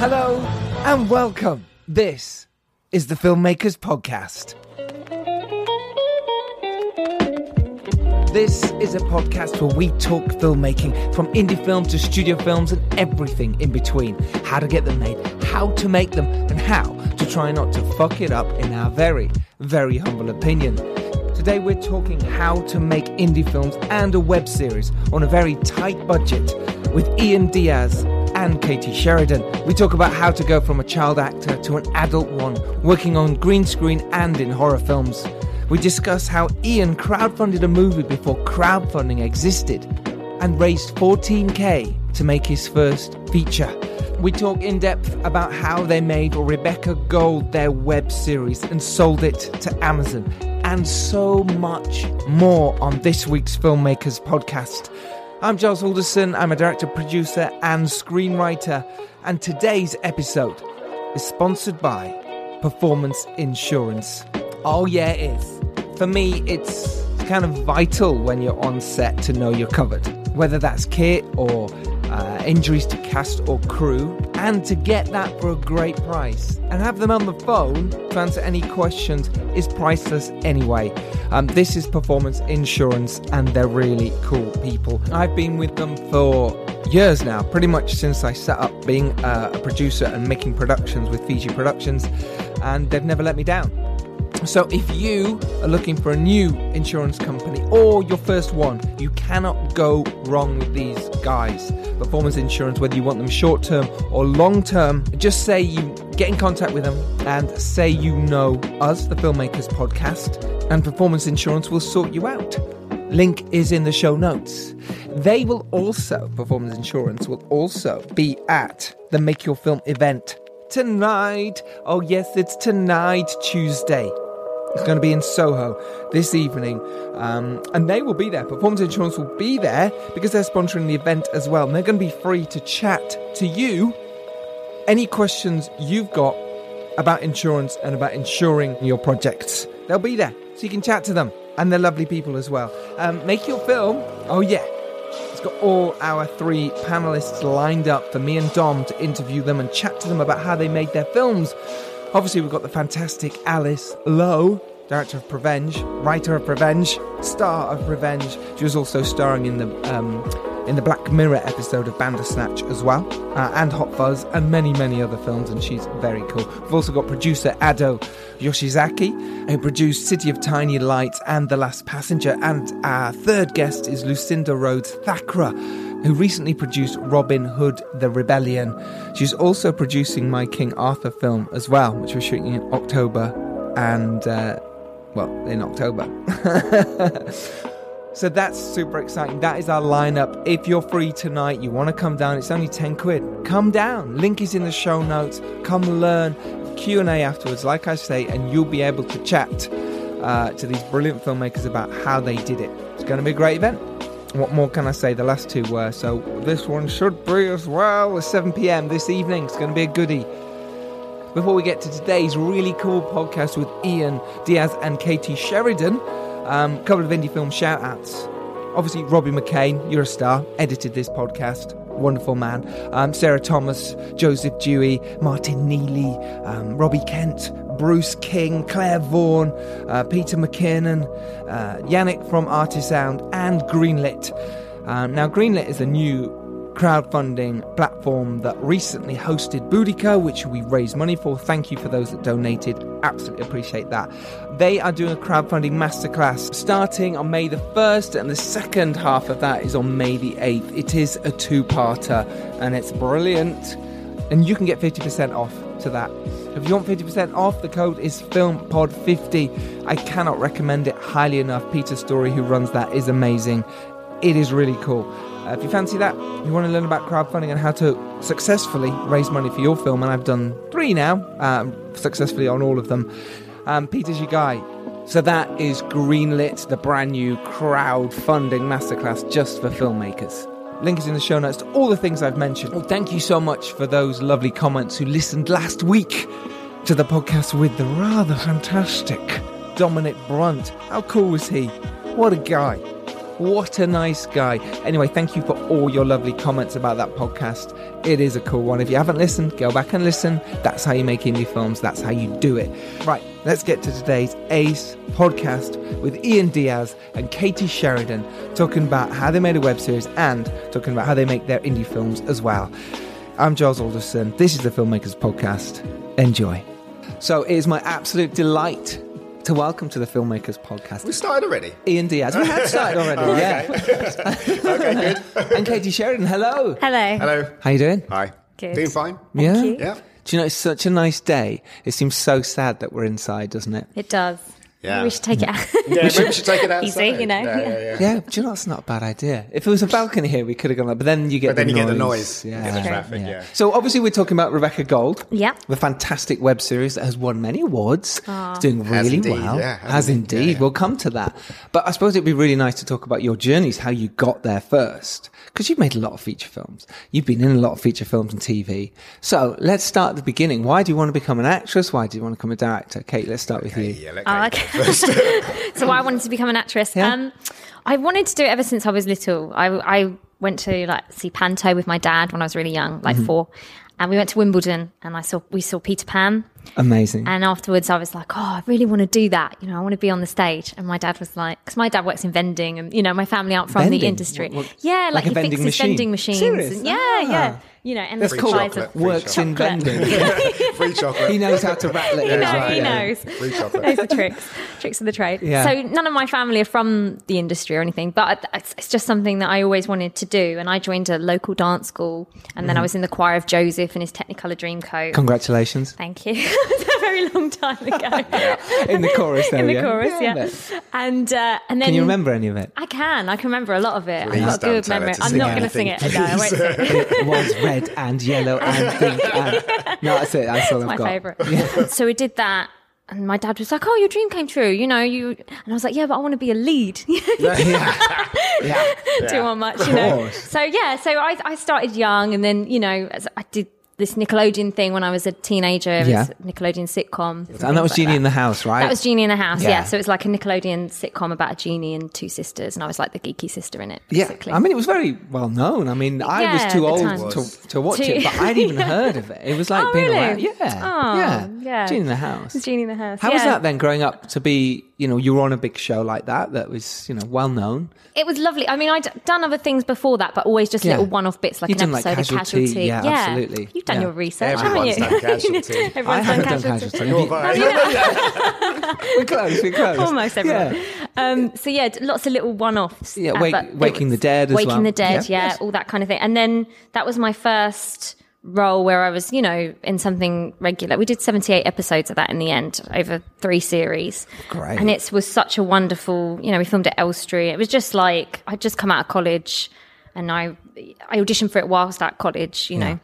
Hello and welcome. This is the Filmmakers Podcast. This is a podcast where we talk filmmaking from indie film to studio films and everything in between. How to get them made, how to make them, and how to try not to fuck it up in our very, very humble opinion. Today we're talking how to make indie films and a web series on a very tight budget with Ian Diaz and Katie Sheridan. We talk about how to go from a child actor to an adult one, working on green screen and in horror films. We discuss how Ian crowdfunded a movie before crowdfunding existed and raised 14k to make his first feature. We talk in depth about how they made Rebecca Gold their web series and sold it to Amazon, and so much more on this week's Filmmakers podcast. I'm Giles Alderson, I'm a director, producer, and screenwriter, and today's episode is sponsored by Performance Insurance. Oh, yeah, it is. For me, it's kind of vital when you're on set to know you're covered, whether that's kit or uh, injuries to cast or crew, and to get that for a great price and have them on the phone to answer any questions is priceless anyway. Um, this is Performance Insurance, and they're really cool people. I've been with them for years now, pretty much since I set up being uh, a producer and making productions with Fiji Productions, and they've never let me down. So, if you are looking for a new insurance company or your first one, you cannot go wrong with these guys. Performance insurance, whether you want them short term or long term, just say you get in contact with them and say you know us, the Filmmakers Podcast, and Performance Insurance will sort you out. Link is in the show notes. They will also, Performance Insurance will also be at the Make Your Film event tonight. Oh, yes, it's tonight, Tuesday. It's going to be in Soho this evening, um, and they will be there. Performance Insurance will be there because they're sponsoring the event as well. And they're going to be free to chat to you. Any questions you've got about insurance and about insuring your projects, they'll be there, so you can chat to them. And they're lovely people as well. Um, make your film. Oh yeah, it's got all our three panelists lined up for me and Dom to interview them and chat to them about how they made their films. Obviously, we've got the fantastic Alice Lowe, director of Revenge, writer of Revenge, star of Revenge. She was also starring in the um, in the Black Mirror episode of Bandersnatch as well, uh, and Hot Fuzz, and many many other films. And she's very cool. We've also got producer Ado Yoshizaki, who produced City of Tiny Lights and The Last Passenger. And our third guest is Lucinda Rhodes Thakrar who recently produced Robin Hood The Rebellion. She's also producing my King Arthur film as well, which we're shooting in October and, uh, well, in October. so that's super exciting. That is our lineup. If you're free tonight, you want to come down, it's only 10 quid. Come down. Link is in the show notes. Come learn. Q&A afterwards, like I say, and you'll be able to chat uh, to these brilliant filmmakers about how they did it. It's going to be a great event. What more can I say? The last two were. So this one should be as well. It's 7 pm this evening. It's going to be a goodie. Before we get to today's really cool podcast with Ian Diaz and Katie Sheridan, a um, couple of indie film shout outs. Obviously, Robbie McCain, you're a star, edited this podcast. Wonderful man. Um, Sarah Thomas, Joseph Dewey, Martin Neely, um, Robbie Kent, Bruce King, Claire Vaughan, uh, Peter McKinnon, uh, Yannick from Artisound, and Greenlit. Um, now, Greenlit is a new crowdfunding platform that recently hosted Boudica, which we raised money for. Thank you for those that donated. Absolutely appreciate that. They are doing a crowdfunding masterclass starting on May the 1st, and the second half of that is on May the 8th. It is a two parter, and it's brilliant. And you can get 50% off to that. If you want 50% off, the code is FilmPod50. I cannot recommend it highly enough. Peter Story, who runs that, is amazing. It is really cool. Uh, if you fancy that, you want to learn about crowdfunding and how to successfully raise money for your film, and I've done three now, um, successfully on all of them. Um, Peter's your guy. So that is Greenlit, the brand new crowdfunding masterclass just for filmmakers. Link is in the show notes to all the things I've mentioned. Oh, thank you so much for those lovely comments who listened last week to the podcast with the rather fantastic Dominic Brunt. How cool was he? What a guy. What a nice guy. Anyway, thank you for all your lovely comments about that podcast. It is a cool one. If you haven't listened, go back and listen. That's how you make indie films, that's how you do it. Right, let's get to today's Ace podcast with Ian Diaz and Katie Sheridan talking about how they made a web series and talking about how they make their indie films as well. I'm Giles Alderson. This is the Filmmakers Podcast. Enjoy. So it is my absolute delight to welcome to the Filmmakers Podcast We started already. Ian Diaz. We had started already, Oh, yeah. okay, good. And Katie Sheridan, hello. Hello. Hello. How you doing? Hi. Good. Doing fine. yeah. you. Yeah. Do you know it's such a nice day? It seems so sad that we're inside, doesn't it? It does. Yeah. We should take it out. Yeah, maybe we should take it outside. Easy, you know, Yeah, yeah, yeah. yeah. Yeah, do you know it's not a bad idea? If it was a balcony here, we could have gone like, but then you get But then the you noise. get the noise Yeah. in the traffic. Yeah. So obviously we're talking about Rebecca Gold. Yeah. The fantastic web series that has won many awards. It's doing really indeed, well. yeah, has has indeed, indeed. yeah, yeah. We'll come to that. But I suppose it'd be really nice to talk about your journeys, how you got there first. Because you've made a lot of feature films. You've been in a lot of feature films and TV. So let's start at the beginning. Why do you want to become an actress? Why do you want to become a director? Kate, let's start with you. Yeah, let Oh, Kate okay. go first. so I wanted to become an actress. Yeah. Um, I wanted to do it ever since I was little. I, I went to like see Panto with my dad when I was really young, like four, and we went to Wimbledon and I saw we saw Peter Pan. Amazing. And afterwards, I was like, oh, I really want to do that. You know, I want to be on the stage. And my dad was like, because my dad works in vending, and you know, my family aren't from Vending? the industry. What- what- yeah, like like, a he vending fixes machine? vending machines. Serious? And yeah, Ah. yeah. You know, and That's the cool. supplies chocolate. of- Free Works in vending. Free chocolate. he knows how to rattle it. He, as know, well, he yeah. knows. Free chocolate. Those are tricks, tricks of the trade. Yeah. So none of my family are from the industry or anything, but it's, it's just something that I always wanted to do. And I joined a local dance school, and then Mm-hmm. I was in the choir of Joseph and his Technicolor Dreamcoat. Congratulations. Thank you. It's a very long time ago. In the chorus there, in the yeah? chorus, Yeah, yeah. And uh, and then Can you remember any of it? I can. I can remember a lot of it. Please I've got don't a good tell memory. I'm not going to sing it. anything, No, I won't sing it. it was red and yellow and pink. And... No, that's it. That's all I've my got. favorite. So we did that. And my dad was like, "Oh, your dream came true, you know." You and I was like, "Yeah, but I want to be a lead." yeah. yeah. Too on much, you know. So yeah, so I, I started young, and then you know, I did this Nickelodeon thing when I was a teenager. It was Yeah. a Nickelodeon sitcom, And that was Genie in the House, right? That was Genie in the House, Yeah. yeah. So it was like a Nickelodeon sitcom about a genie and two sisters, and I was like the geeky sister in it. yeah. I mean, it was very well known. I mean, I Yeah, was too old to, to watch Too- it, but I hadn't even heard of it. It was like Oh, being really? around. Yeah. Oh, yeah. yeah. Genie in the House. Genie in the House. How was that then growing up to be, you know, you were on a big show like that that was, you know, well known? It was lovely. I mean, I'd done other things before that, but always just little one-off bits, like You've an done, like, episode of Casualty. Casualty. Yeah, absolutely. You've done Yeah. your research, Everyone's haven't you? done Casualty. I Everyone's haven't done done Casualty. Casualty. You're Have we're close, we're close. Almost everyone. Yeah. Um, so yeah, lots of little one-offs. Yeah, Uh, Wake- but Waking the Dead as Waking well. the Dead, Yeah. yeah, Yes. all that kind of thing. And then that was my first role where I was, you know, in something regular. We did 78 episodes of that in the end over three series. Great. And it was such a wonderful, you know, we filmed at Elstree. It was just like, I'd just come out of college and I, I auditioned for it whilst at college, you Yeah. know.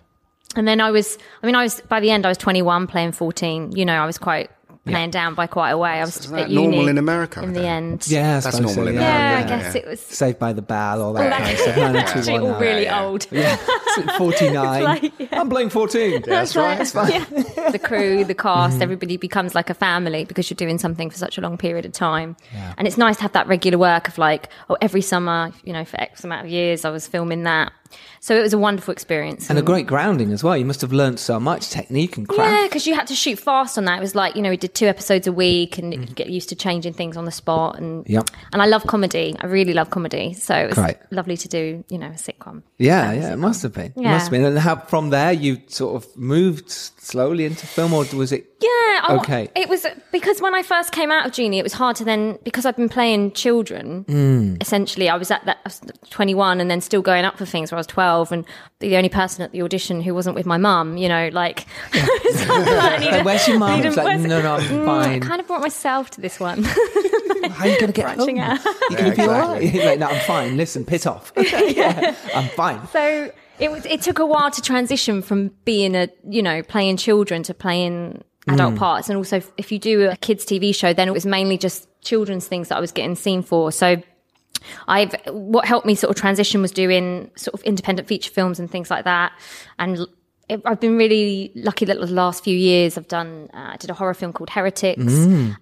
And then I was, I mean, I was, by the end, I was 21 playing 14. You know, I was quite playing down by quite a way. I was Isn't that at uni normal in America, In the end. Yeah, I That's normal so, in yeah. Yeah, Yeah, I guess yeah. it was. Saved by the Bell, all that All kind of stuff. actually all really yeah. old. Yeah, 49. like, yeah. I'm playing 14. That's right. That's fine. Yeah. the crew, the Mm-hmm. cast, everybody becomes like a family because you're doing something for such a long period of time. And it's nice to have that regular work of like, oh, every summer, you know, for X amount of years, I was filming that. So it was a wonderful experience. And a great grounding as well. You must have learned so much technique and craft. Yeah, because you had to shoot fast on that. It was like you know we did two episodes a week, and you get used to changing things on the spot. And Yep. and I love comedy. I really love comedy. So it was Great. lovely to do you know a sitcom. Yeah, yeah, it must have been. It must have been. And how, from there, you sort of moved slowly into film, or was it? Yeah. I- Okay. It was because when I first came out of Genie, it was hard to then because I'd been playing children. Hmm. Essentially, I was at that was 21 and then still going up for things where I was 12 and the only person at the audition who wasn't with my mum. You know, like. so I Like, a- where's your mum? need a- It's like, where's- no, no, I'm Mm, I kind of brought myself to this one. How are you going to get home? out. You going to be exactly. right? like, no, I'm fine. Listen, pit off. yeah, I'm fine. So it was. It took a while to transition from being a you know playing children to playing adult mm. parts, and also if you do a kids TV show, then it was mainly just children's things that I was getting seen for. So. I've what helped me sort of transition was doing sort of independent feature films and things like that, and I've been really lucky that the last few years I've done. Uh, I did a horror film called Heretics,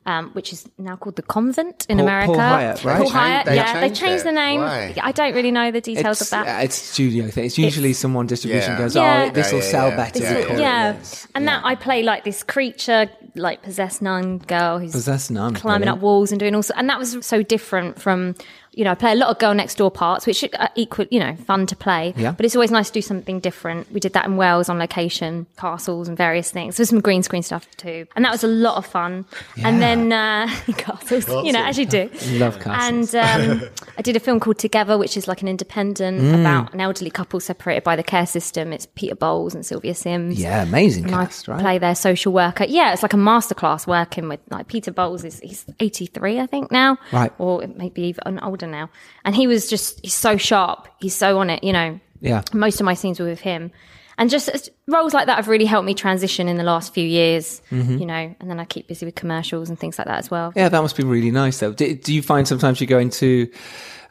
um, which is now called The Convent in Paul- America. Paul Hyett, right? Paul Hyett, they yeah, they changed changed it. the name. Why? I don't really know the details It's, of that. uh, it's studio thing. It's usually someone distribution Yeah. goes, Yeah. oh, this will Yeah, yeah, sell yeah. better. Yeah. and that I play like this creature, like possessed nun girl who's Possessed nun, climbing brilliant. up walls and doing all. so- And that was so different from, you know, I play a lot of girl next door parts, which are equal, you know, fun to play. Yeah. But it's always nice to do something different. We did that in Wales on location, castles and various things. There's some green screen stuff too, and that was a lot of fun. And then uh, castles, you know, as you do. Love castles. And um, I did a film called Together, which is like an independent Mm. about an elderly couple separated by the care system. It's Peter Bowles and Sylvia Syms. Yeah, amazing And I right? play their social worker. Yeah, it's like a masterclass working with like Peter Bowles is he's 83, I think now. Right. Or maybe even older now. And he was just he's so sharp. He's so on it, you know. Yeah. Most of my scenes were with him. And just roles like that have really helped me transition in the last few years, Mm-hmm. you know, and then I keep busy with commercials and things like that as well. Yeah, that must be really nice, though. Do, do you find sometimes you go into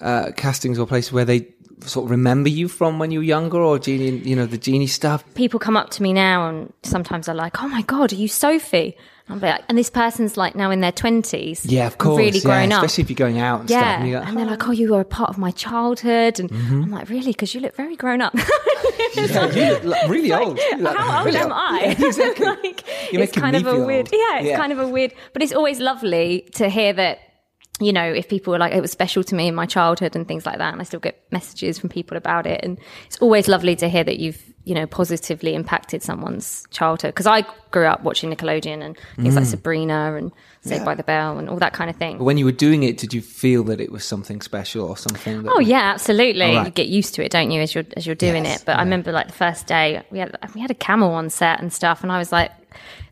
uh, castings or places where they sort of remember you from when you were younger, or genie, you know, the genie stuff? people come up to me now and sometimes they're like, "Oh my god, are you Sophie?" And like, and this person's like now in their twenties, Yeah, of course. really yeah, grown up, especially if you're going out and stuff. yeah. And, you go, And they're like, "Oh, you were a part of my childhood," and Mm-hmm. I'm like, "Really? Because you look very grown up." "Yeah, you look like really old. Look How old really am I? Yeah, exactly. like, You're it's kind me of a weird. old. Yeah, it's kind of a weird. But it's always lovely to hear that. You know, if people were like, it was special to me in my childhood and things like that, and I still get messages from people about it, and it's always lovely to hear that you've, you know, positively impacted someone's childhood. Because I grew up watching Nickelodeon and things Mm. like Sabrina and Saved by the Bell and all that kind of thing. But when you were doing it, did you feel that it was something special or something? That Oh yeah, absolutely. Right. You get used to it, don't you, as you're as you're doing Yes, it. But I remember like the first day we had we had a camel on set and stuff, and I was like,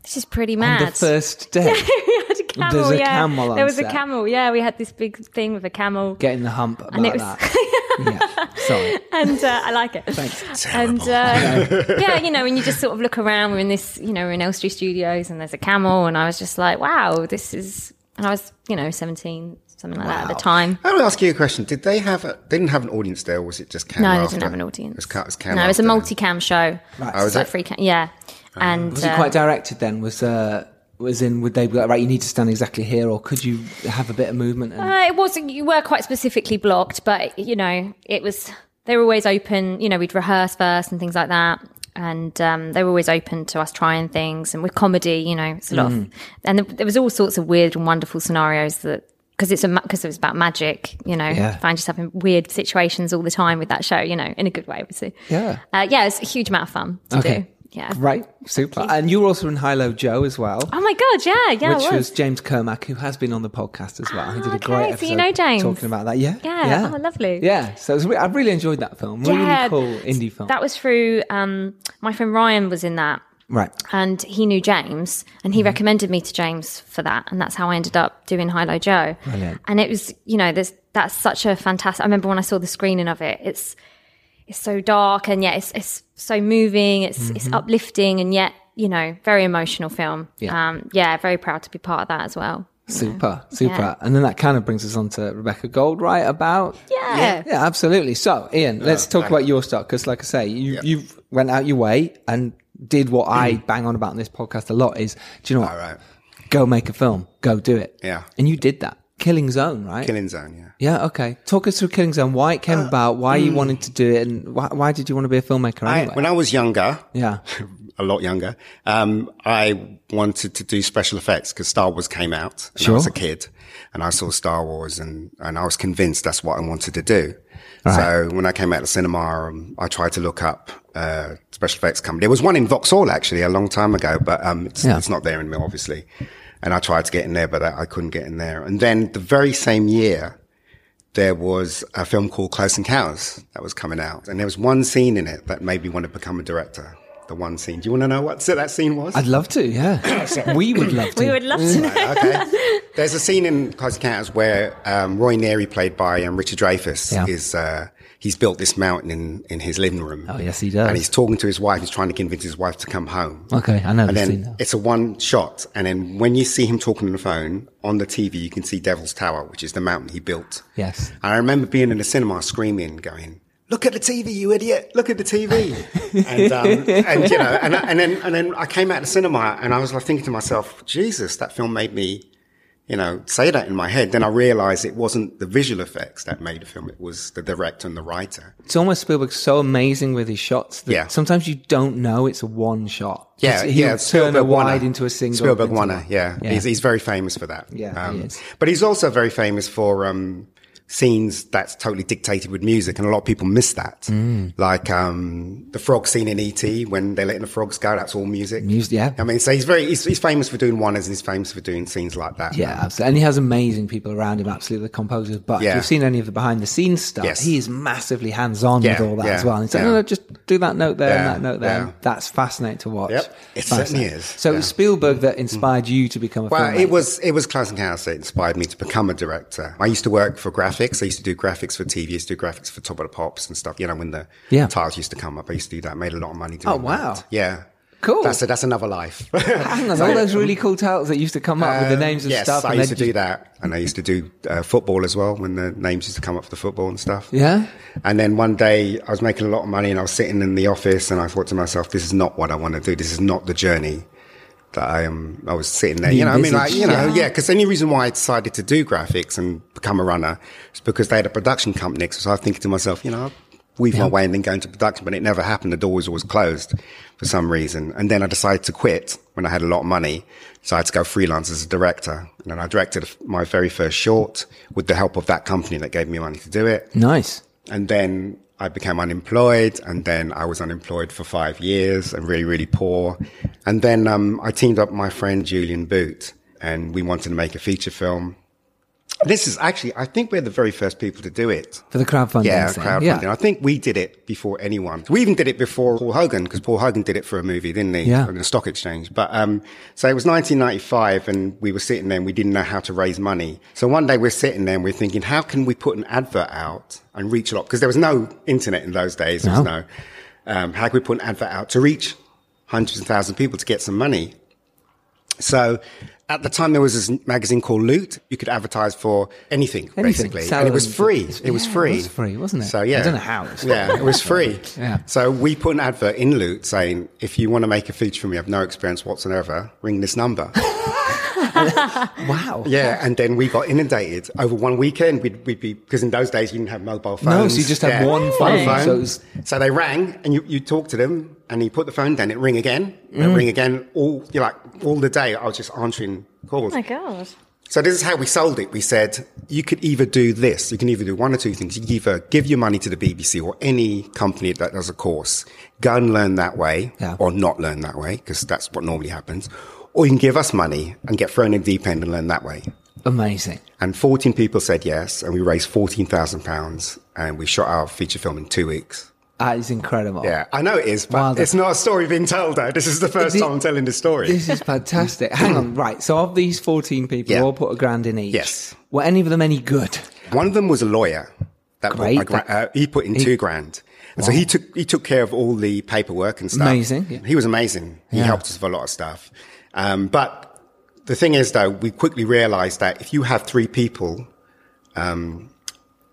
"This is pretty On mad." the first day, we had a camel. There's a yeah. camel on there was set. a camel. Yeah, we had this big thing with a camel, getting the hump about and it was. that. yeah, sorry. and uh, I like it. Thanks. And uh, yeah, you know, and you just sort of look around. We're in this, you know, we're in Elstree Studios, and there's a camel, and I was just like, "Wow, this is." And I was, you know, seventeen, something like that at the time. I want to ask you a question. Did they have a, they didn't have an audience there, or was it just cam No, they didn't have an audience. It was, ca- it was cam no, it was a multi-cam show. Right. Oh, is It's like it? free cam. Yeah, and Was it uh, quite directed then? Was uh, was in? Would they be like, right? You need to stand exactly here, or could you have a bit of movement? And, Uh, it wasn't, you were quite specifically blocked, but you know it was they were always open. You know, we'd rehearse first and things like that, and um, they were always open to us trying things. And with comedy, you know, it's a lot Mm. of, and there, was all sorts of weird and wonderful scenarios that. Because it's a because it was about magic, you know. Yeah. Find yourself in weird situations all the time with that show, you know, in a good way, obviously. Yeah. uh, yeah. It's a huge amount of fun to Okay. do. Yeah, Right, super. And you were also in Hi-Lo Joe as well. Oh my god, yeah, yeah, which it was. James Kermack, who has been on the podcast as well. he did Ah, a great okay, so you know James. talking about that. Yeah, Yeah, oh, lovely. Yeah, so it was, re- I really enjoyed that film. Really cool indie film. That was through um, my friend Ryan was in that, right. and he knew James, and Mm-hmm. he recommended me to James for that, and that's how I ended up doing Hi-Lo Joe. Brilliant. And it was, you know, there's that's such a fantastic. I remember when I saw the screening of it. It's it's so dark, and yet it's it's so moving. It's it's uplifting, and yet you know, very emotional film. Mm-hmm. Yeah. Um, yeah, very proud to be part of that as well. Super, super. Yeah. And then that kind of brings us on to Rebecca Gold, right? About Yeah. yeah, absolutely. So, Ian, let's talk thank about your stuff because, like I say, you you went out your way and did what I bang on about in this podcast a lot. Is do you know what? All right. Go make a film. Go do it. Yeah. And you did that. Killing Zone, right? Killing Zone, yeah. Yeah. Okay. Talk us through Killing Zone. Why it came Uh, about. Why mm. you wanted to do it, and why, why did you want to be a filmmaker I, when I was younger, yeah. a lot younger, um, I wanted to do special effects because Star Wars came out and Sure. I was a kid and I saw Star Wars and, and I was convinced that's what I wanted to do. So when I came out of cinema, um, I tried to look up, uh, special effects company. There was one in Vauxhall actually a long time ago, but, um, it's, Yeah. it's not there anymore, obviously. And I tried to get in there, but I, I couldn't get in there. And then the very same year, there was a film called Close Encounters that was coming out. And there was one scene in it that made me want to become a director. The one scene. Do you want to know what that scene was? I'd love to. Yeah. we would love to. We would love to know. okay. There's a scene in Close Encounters where um, Roy Neary, played by um, Richard Dreyfuss, Yeah. is uh, he's built this mountain in, in his living room. Oh, yes, he does. And he's talking to his wife. He's trying to convince his wife to come home. Okay, I know And then it's a one shot. And then when you see him talking on the phone on the TV, you can see Devil's Tower, which is the mountain he built. Yes. And I remember being in the cinema screaming, going, look at the TV, you idiot! Look at the TV. and, um, and you know, and, and then and then I came out of the cinema and I was like thinking to myself, Jesus, that film made me, you know, say that in my head. Then I realized it wasn't the visual effects that made the film; it was the director and the writer. It's almost Spielberg's so amazing with his shots that Yeah. sometimes you don't know it's a one shot. Yeah, He'll yeah. turn a wide into a single. Spielberg wanna, yeah. Yeah. He's, he's very famous for that. Yeah, he is. But he's also very famous for um, scenes that's totally dictated with music, and a lot of people miss that. Mm. Like um, the frog scene in ET when they're letting the frogs go, that's all music. Music, yeah. I mean, so he's very he's, he's famous for doing one, and he's famous for doing scenes like that. Yeah, absolutely. And he has amazing people around him, absolutely, the composers. But if you've seen any of the behind the scenes stuff, Yes. he is massively hands on Yeah, with all that yeah, as well. And he's like, yeah. no, no, just do that note there Yeah, and that note there. yeah. That's fascinating to watch. Yep, it certainly is, So it was yeah. Spielberg that inspired you to become a Well, filmmaker. it was it was Close Encounters that inspired me to become a director. I used to work for graphics. I used to do graphics for TV. I used to do graphics for Top of the Pops and stuff. You know, when the Yeah. titles used to come up, I used to do that. Made a lot of money doing that. Oh, wow. that. Yeah. Cool. That's a, that's another life. Hang on, all those really cool titles that used to come up with the names of Um, yes, stuff. I and used to then do that, and I used to do uh, football as well when the names used to come up for the football and stuff. Yeah. And then one day I was making a lot of money, and I was sitting in the office, and I thought to myself, "This is not what I want to do. This is not the journey that I am." I was sitting there, you know. I mean, like you know, yeah. yeah. Because the only reason why I decided to do graphics and become a runner is because they had a production company. So I was thinking to myself, you know. I'll Weave my way and then go into production, but it never happened. The door was always closed for some reason. And then I decided to quit when I had a lot of money. So I had to go freelance as a director. And then I directed my very first short with the help of that company that gave me money to do it. Nice. And then I became unemployed, and then I was unemployed for five years and really, really poor. And then um, I teamed up with my friend Julian Boote, and we wanted to make a feature film. This is actually, I think we're the very first people to do it. For the crowdfunding. Yeah, thing. crowdfunding. Yeah. I think we did it before anyone. We even did it before Paul Hogan, because Paul Hogan did it for a movie, didn't he? Yeah. On the stock exchange. But, um, so it was 1995 and we were sitting there and we didn't know how to raise money. So one day we're sitting there and we're thinking, how can we put an advert out and reach a lot? Because there was no internet in those days. There was No. no, um, how can we put an advert out to reach hundreds of thousands of people to get some money? So at the time, there was this magazine called Loot. You could advertise for anything, Anything. basically. Sell and it was free. It was free. it was free, wasn't it? So yeah. I don't know how it was free. Yeah, it was free. Yeah. So we put an advert in Loot saying, if you want to make a feature film, you have no experience whatsoever, ring this number. Wow. yeah. And then we got inundated over one weekend. We'd, we'd be, because in those days you didn't have mobile phones. No, so you just had one phone, One so was- so they rang and you, you talk to them and you put the phone down, it ring again, Mm. it ring again, all, you're like, all the day I was just answering calls. Oh my god. So this is how we sold it. We said you could either do this, you can either do one or two things. You can either give your money to the BBC or any company that does a course, go and learn that way, Yeah. or not learn that way, because that's what normally happens. Or you can give us money and get thrown in deep end and learn that way. Amazing. And 14 people said yes, and we raised 14,000 pounds, and we shot our feature film in two weeks. That is incredible. Yeah, I know it is, but Wow, it's not a story being told though. This is the first The- time I'm telling this story. This is fantastic. Hang on, right. So of these 14 people, Yeah. all put a grand in each. Yes. Were any of them any good? One of them was a lawyer. That Great. put a gra- uh, he put in two grand. And so he took he took care of all the paperwork and stuff. Amazing, yeah. He was amazing. He Yeah. helped us with a lot of stuff. Um, but the thing is, though, we quickly realized that if you have three people um,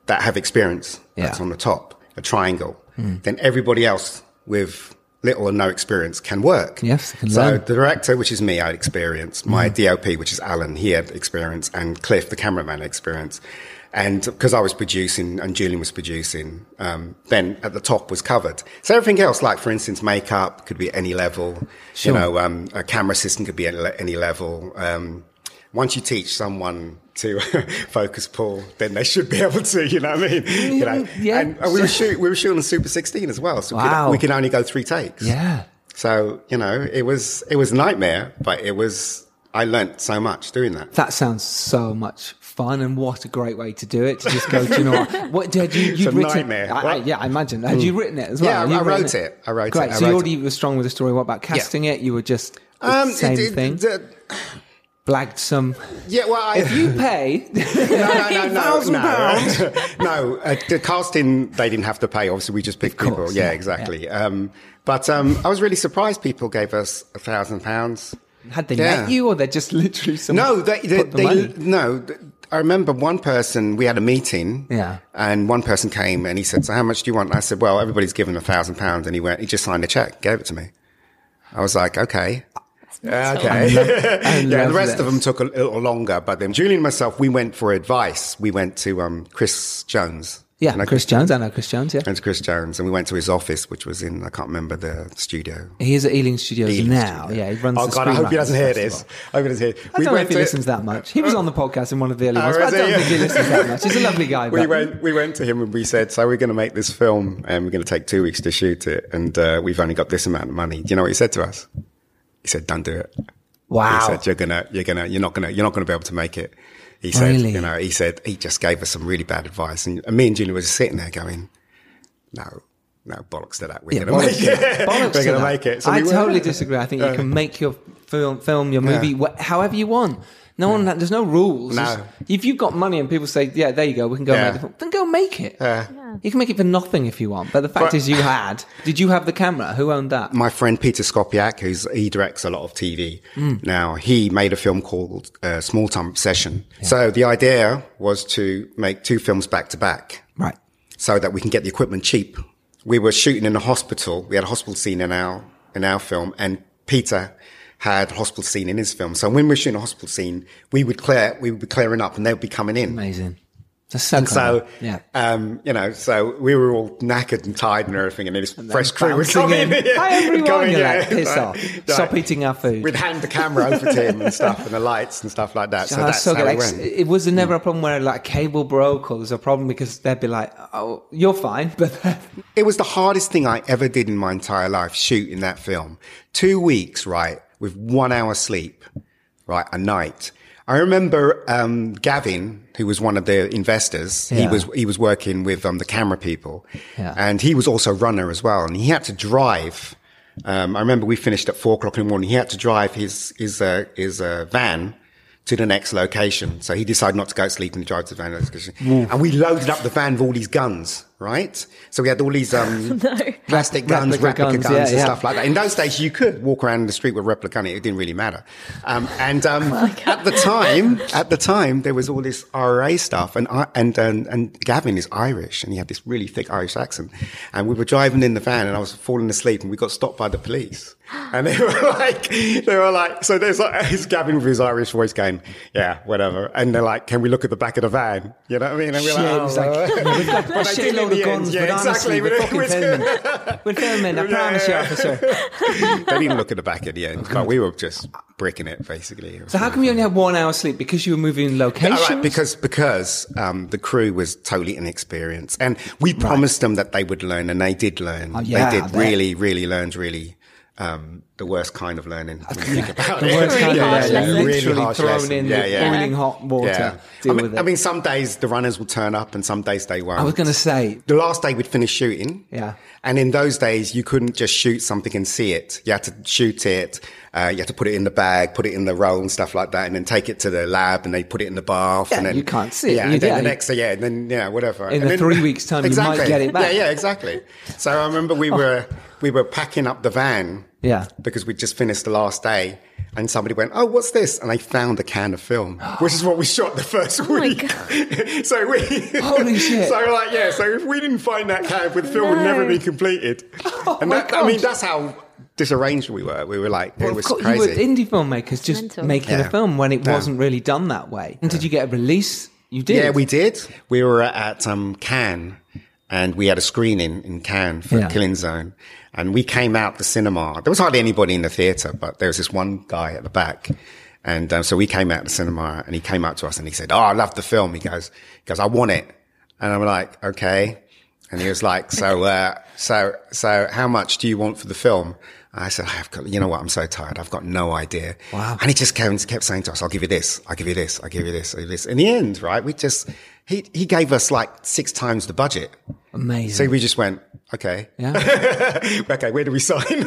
that have experience, that's on the top, a triangle, then everybody else with little or no experience can work. Yes, can so learn. the director, which is me, I had experience. My DOP, which is Alan, he had experience, and Cliff, the cameraman, experience. And because I was producing and Julian was producing, um, then at the top was covered. So everything else, like for instance, makeup could be at any level. Sure. You know, um, a camera system could be at any level. Um, once you teach someone to focus pull, then they should be able to. You know what I mean? You know, Yeah. And, we were shooting, we were shooting on Super 16 as well, so we, Wow. could, we could only go three takes. Yeah. So, you know, it was, it was a nightmare, but it was, I learnt so much doing that. That sounds so much fun, and what a great way to do it. To just go, do you know what? what had you, you'd a written, nightmare. I, I, yeah, I imagine. Had you written it as well? Yeah, you I wrote it. I wrote it. Great. I so you already were strong with the story. What about casting it? You were just Um, same it- it- thing. Blagged some. yeah, well, I, If you pay, no, no, no, no, no. pounds. no, uh, the casting they didn't have to pay. Obviously, we just picked course, people. yeah, Yeah, exactly. Um, but um, I was really surprised people gave us a thousand pounds. Had they Yeah. met you, or they're just literally some? No, they, they, the they no. Th- I remember one person, we had a meeting. Yeah. And one person came and he said, so how much do you want? And I said, well, everybody's given a thousand pounds. And he went, he just signed a check, gave it to me. I was like, okay. Yeah, okay. I yeah, the love rest of them took a little longer, but then Julian and myself, we went for advice. We went to, um, Chris Jones. Yeah, You know Chris Jones. I know Chris Jones. Yeah, And to Chris Jones, and we went to his office, which was in I can't remember the studio. he is at Ealing Studios Ealing now. Studio. Yeah, he runs. Oh the God, I hope he doesn't hear this. I hope he doesn't hear. I don't know if he listens that much. He was on the podcast in one of the early Oh, ones, but I don't think he listens that much. He's a lovely guy. We but- went, we went to him and we said, so we're going to make this film and we're going to take two weeks to shoot it. And, uh, we've only got this amount of money. Do you know what he said to us? He said, don't do it. Wow. He said, you're going to, you're going to, you're not going to, you're not going to be able to make it. He said, Really? you know, he said, he just gave us some really bad advice. And, and me and Julie were just sitting there going, no, no bollocks to that. We're Yeah, going to make it. Bollocks we're going to make it. So I we totally disagree. I think you can um, make your film, film your movie wh- however you want. No one, there's no rules. No. It's- If you've got money and people say, "Yeah, there you go, we can go Yeah. make the film," then go make it. Yeah. You can make it for nothing if you want. But the fact But- is, you had. Did you have the camera? Who owned that? my friend Peter Szkopiak, who's he directs a lot of TV now, he made a film called uh, Small Time Obsession. So the idea was to make two films back to back, Right. so that we can get the equipment cheap. We were shooting in a hospital. We had a hospital scene in our in our film, and Peter had a hospital scene in his film. So when we were shooting a hospital scene, we would clear, we would be clearing up, and they would be coming in. Amazing. That's so. And so, yeah. um, you know, so we were all knackered and tired and everything, and then this fresh crew would bouncing come in. in. Hi, everyone. You're yeah. like, piss off. like, Stop eating our food. We'd hand the camera over to him and stuff, and the lights and stuff like that. So Oh, that's so how good. it went. it was never a problem where like a cable broke or there's a problem because they'd be like, "Oh, you're fine," but It was the hardest thing I ever did in my entire life, shooting that film. Two weeks, right, with one hour sleep, right, a night. I remember um, Gavin, who was one of the investors. He was he was working with um, the camera people, Yeah. and he was also a runner as well. And he had to drive. Um, I remember we finished at four o'clock in the morning. He had to drive his his uh, his uh, van to the next location. So he decided not to go to sleep and drive to the van. And we loaded up the van with all these guns, right? So we had all these um, plastic guns, Replica replica guns, guns, yeah, and yeah. stuff like that. In those days, you could walk around the street with replica gun. It didn't really matter. Um, and um, at the time, at the time, there was all this RA stuff, and and, and and Gavin is Irish, and he had this really thick Irish accent. And we were driving in the van, and I was falling asleep, and we got stopped by the police. And they were like, they were like, so there's like, it's Gavin with his Irish voice going, yeah, whatever. And they're like, can we look at the back of the van? You know what I mean? And we're Shit, like, oh, like, yeah, we've got a But they did in shitload of guns, Yeah, but honestly, exactly. we're it fucking was- filming. We're filming, I Yeah, promise yeah. you, officer. they didn't even look at the back at the end, but we were just bricking it basically. So how come you only had one hour sleep? Because you were moving locations? All right, because because um, the crew was totally inexperienced, and we promised them that they would learn, and they did learn. Oh, yeah, they did really, really learned really um, the worst kind of learning. When you think about the it. worst kind Really of yeah. Really literally thrown lesson. in Yeah, yeah. boiling hot water. Yeah. I mean, with it. I mean, some days the runners will turn up, and some days they won't. I was going to say, the last day we'd finish shooting. Yeah. And in those days, you couldn't just shoot something and see it. You had to shoot it. Uh, you had to put it in the bag, put it in the roll and stuff like that, and then take it to the lab and they put it in the bath. Yeah, and then, you can't see it. Yeah. And then the next day, yeah, and then, yeah, whatever. In And a then- three weeks' time, you might Exactly. get it back. Yeah, yeah, exactly. So I remember we were, we were packing up the van. Yeah. Because we'd just finished the last day. And somebody went, "Oh, what's this?" And they found a can of film, which is what we shot the first my week. so we, Holy shit. So like, yeah. So if we didn't find that can, the film would never No. be completed. Oh and my that, I mean, that's how disarranged we were. We were like, well, it of was course, crazy. you were indie filmmakers just Mental. making a film when it Yeah. wasn't really done that way. And did you get a release? You did. Yeah, we did. We were at um, Cannes, and we had a screening in Cannes for Yeah. Killing Zone, and we came out the cinema. There was hardly anybody in the theater, but there was this one guy at the back. And um, so we came out the cinema, and he came up to us and he said, "Oh, I love the film." He goes, "He goes, I want it," and I'm like, "Okay." And he was like, "So, uh, so, so, how much do you want for the film?" I said, "I've got, you know what? I'm so tired. I've got no idea." Wow. And he just kept, kept saying to us, I'll give you this, I'll give you this, I'll give you this, I'll give you this. In the end, right, we just, he, he gave us like six times the budget. Amazing. So we just went, okay. yeah. okay, where do we sign?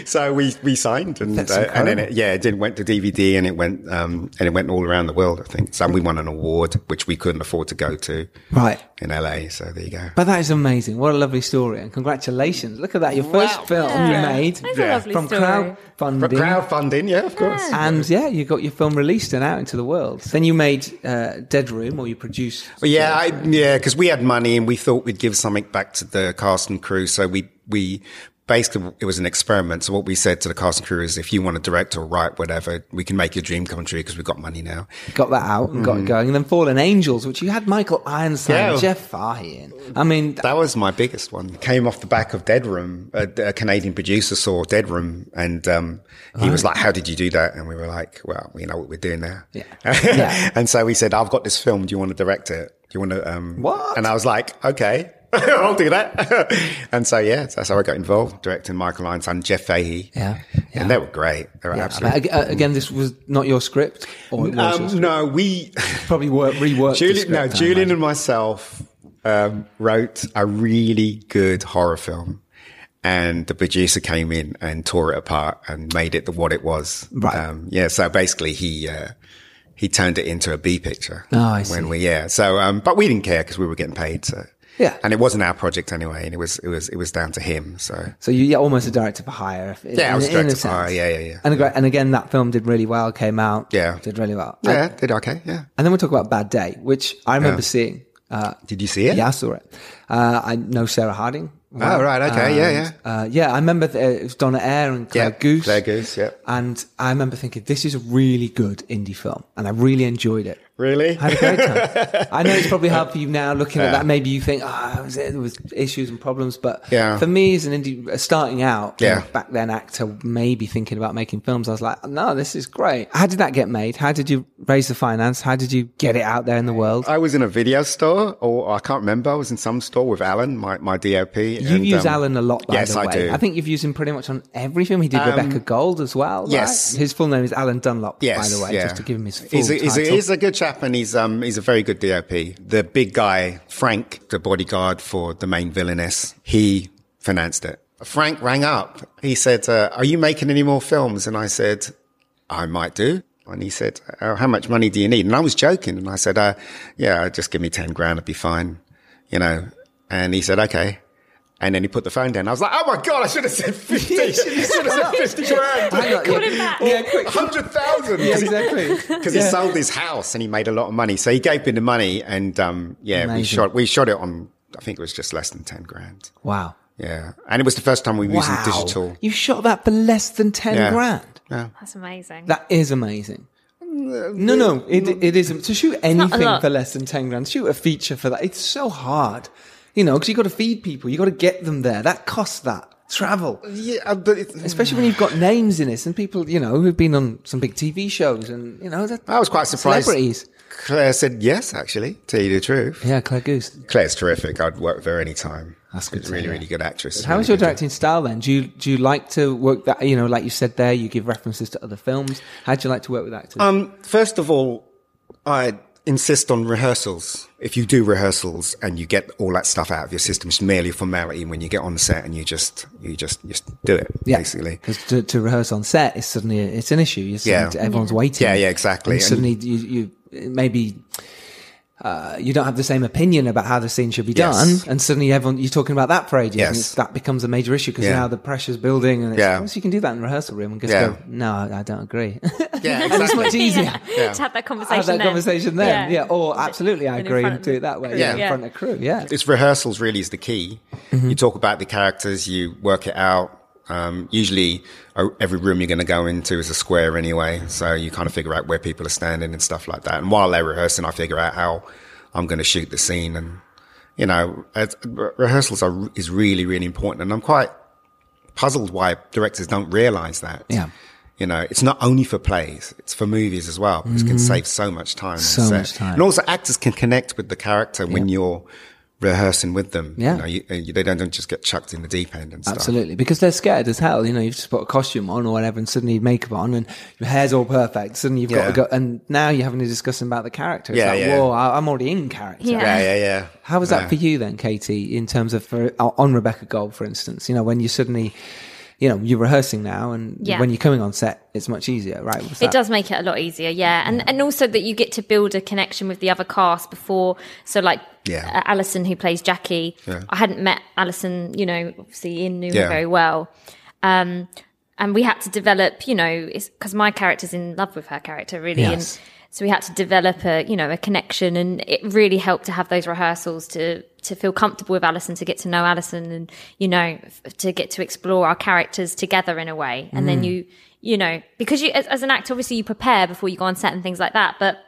so we, we signed and, uh, and then it, yeah, it did, went to DVD and it went, um, and it went all around the world, I think. So we won an award, which we couldn't afford to go to. Right. In LA. So there you go. But that is amazing. What a lovely story. And congratulations. Look at that. Your first Wow. film you made Yeah. from story. crowdfunding. But crowdfunding, yeah, of course. and yeah, you got your film released and out into the world. Then you made uh, Dead Room, or you produced. Well, yeah, I, yeah, because we had money and we thought we'd give something back to the cast and crew. So we we basically it was an experiment. So what we said to the cast and crew is, if you want to direct or write whatever, we can make your dream come true because we've got money now. got that out and got it going. And then Fallen Angels, which you had Michael Ironside, Mm. Yeah. Jeff Fahey in. I mean, That was my biggest one. Came off the back of Dead Room. A, a Canadian producer saw Dead Room, and um, he was like, "How did you do that?" And we were like, "Well, you know what we're doing now." Yeah. Yeah. and so we said, "I've got this film. Do you want to direct it? Do you want to?" Um, What? And I was like, "Okay." I'll do that. and so, yeah, that's how I got involved, directing Michael and Jeff Fahey. Yeah, yeah. And they were great. They were yeah, absolutely. but, uh, again, this was not your script, or was your Um, script? no, we, probably work, reworked. Julian, no, script, I Julian and myself um, wrote a really good horror film, and the producer came in and tore it apart and made it the, what it was. Right. Um, yeah. So basically, he uh, he turned it into a B picture. Oh, I When see. we yeah. So um, but we didn't care because we were getting paid. So Yeah. And it wasn't our project anyway, and it was it was it was down to him. So So you- you're almost a director for hire. if- Yeah, I was in a director for hire, yeah, yeah, yeah. And, ag- and again, that film did really well. Came out. Yeah. did really well. yeah, And, did okay. Yeah. and then we'll talk about Bad Day, which I remember Yeah. seeing. Uh, Did you see it? yeah, I saw it. Uh, I know Sarah Harding. Oh, right, okay, yeah, And, Uh, yeah, I remember th- it was Donna Air and Claire Yeah, Goose. Claire Goose, yeah. And I remember thinking, this is a really good indie film, and I really enjoyed it. Really? I had a great time. I know it's probably hard for you now looking at that. Maybe you think, ah, was it, there was issues and problems, but Yeah. for me as an indie, uh, starting out, Yeah. back then actor, maybe thinking about making films, I was like, no, this is great. How did that get made? How did you raise the finance? How did you get it out there in the world? I was in a video store, or I can't remember. I was in some store with Alan, my, my DOP. You've used Alan a lot, by yes, the way. I do. Um, I think you've used him pretty much on every film. He did Rebecca Gold as well. right? yes. His full name is Alan Dunlop, yes, by the way, yeah. just to give him his full he's a, he's, a, he's a good chap, and he's um a very good DOP. The big guy, Frank, the bodyguard for the main villainess, he financed it. Frank rang up. He said, uh, "Are you making any more films?" And I said, "I might do." And he said, oh, "How much money do you need?" And I was joking, and I said, uh, "Yeah, just give me ten grand, it'd be fine," you know. And he said, "Okay." And then he put the phone down. I was like, "Oh my god, I should have said fifty. I should have said fifty grand." Hang on, yeah. back. Yeah, quick. hundred thousand. Yeah, exactly. Because he sold his house and he made a lot of money. So he gave me the money, and um, yeah, we shot we shot it on. I think it was just less than ten grand. Wow. Yeah, and it was the first time we were Wow. using digital. You shot that for less than 10 Yeah. grand. That's amazing. That is amazing. No, no, it, it isn't. To shoot anything for less than 10 grand, shoot a feature for that, it's so hard. You know, because you've got to feed people, you've got to get them there. That costs that. Travel. Yeah, but it, Especially when you've got names in it and people, you know, who've been on some big TV shows and, you know, that, I was quite surprised. Celebrities. Claire said yes. Actually, tell you the truth, Yeah, Claire Goose. Claire's terrific. I'd work with her anytime. That's good really, really good actress. How really is your good job. directing style then? Do you do you like to work that? You know, like you said there, you give references to other films. How do you like to work with actors? Um, first of all, I insist on rehearsals. If you do rehearsals and you get all that stuff out of your system, it's merely formality. When you get on set and you just, you just, just do it, yeah. basically. because to, to rehearse on set is suddenly it's an issue. You're Yeah. everyone's waiting. Yeah, yeah, exactly. And And- suddenly you you maybe. Uh, you don't have the same opinion about how the scene should be Yes. done, and suddenly everyone you're talking about that for ages, Yes. it's, that becomes a major issue because Yeah. now the pressure's building, and it's, Yeah. well, so you can do that in the rehearsal room and just Yeah. go, "No, I don't agree." Yeah, and it's much easier. Yeah. To have that conversation. Have that then. conversation then, yeah. Or absolutely, I agree, and do it that way, yeah, Yeah. in front of the crew, yeah. It's rehearsals really is the key. Mm-hmm. You talk about the characters, you work it out. Um, usually uh, every room you're going to go into is a square anyway. So you kind of figure out where people are standing and stuff like that. And while they're rehearsing, I figure out how I'm going to shoot the scene. And, you know, rehearsals are, is really, really important. And I'm quite puzzled why directors don't realize that. Yeah. You know, it's not only for plays, it's for movies as well, it can save so much time. Mm-hmm. So set. much time. And also actors can connect with the character when you're rehearsing with them. Yeah. You know, you, you, they don't, don't just get chucked in the deep end and stuff. Absolutely, because they're scared as hell. You know, you've just put a costume on or whatever, and suddenly makeup on, and your hair's all perfect. Suddenly you've got Yeah. to go, and now you're having to discuss about the character. It's Yeah, like, yeah. whoa, I- I'm already in character. Yeah. Yeah, yeah, yeah. How was that Yeah. for you then, Katie? In terms of for, uh, on Rebecca Gold, for instance, you know, when you suddenly you know, you're rehearsing now, and Yeah. when you're coming on set, it's much easier, right? Was It that- does make it a lot easier, yeah, and and also that you get to build a connection with the other cast before. So like, Yeah. uh, Alison who plays Jackie, Yeah. I hadn't met Alison, you know, obviously Ian knew Yeah. her very well, um, and we had to develop, you know, because my character's in love with her character really, Yes. and so we had to develop a you know a connection, and it really helped to have those rehearsals to to feel comfortable with Alison, to get to know Alison, and you know f- to get to explore our characters together in a way, and then mm. you you know because you as, as an actor obviously you prepare before you go on set and things like that, but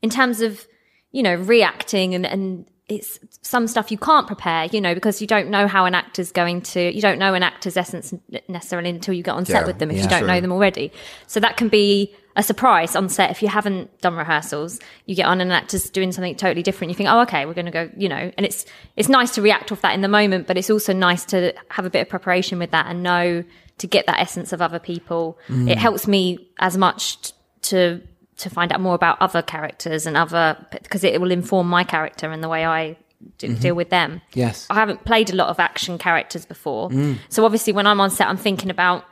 in terms of you know reacting and and it's some stuff you can't prepare you know because you don't know how an actor's going to you don't know an actor's essence necessarily until you get on set Yeah, with them if yeah. you don't know them already. So that can be a surprise on set. If you haven't done rehearsals you get on and an actor's doing something totally different. You think oh okay we're going to go you know. And it's it's nice to react off that in the moment but it's also nice to have a bit of preparation with that and know to get that essence of other people. Mm. It helps me as much t- to to find out more about other characters and other because it will inform my character and the way I do, mm-hmm. deal with them. Yes. I haven't played a lot of action characters before, mm. so obviously when I'm on set, I'm thinking about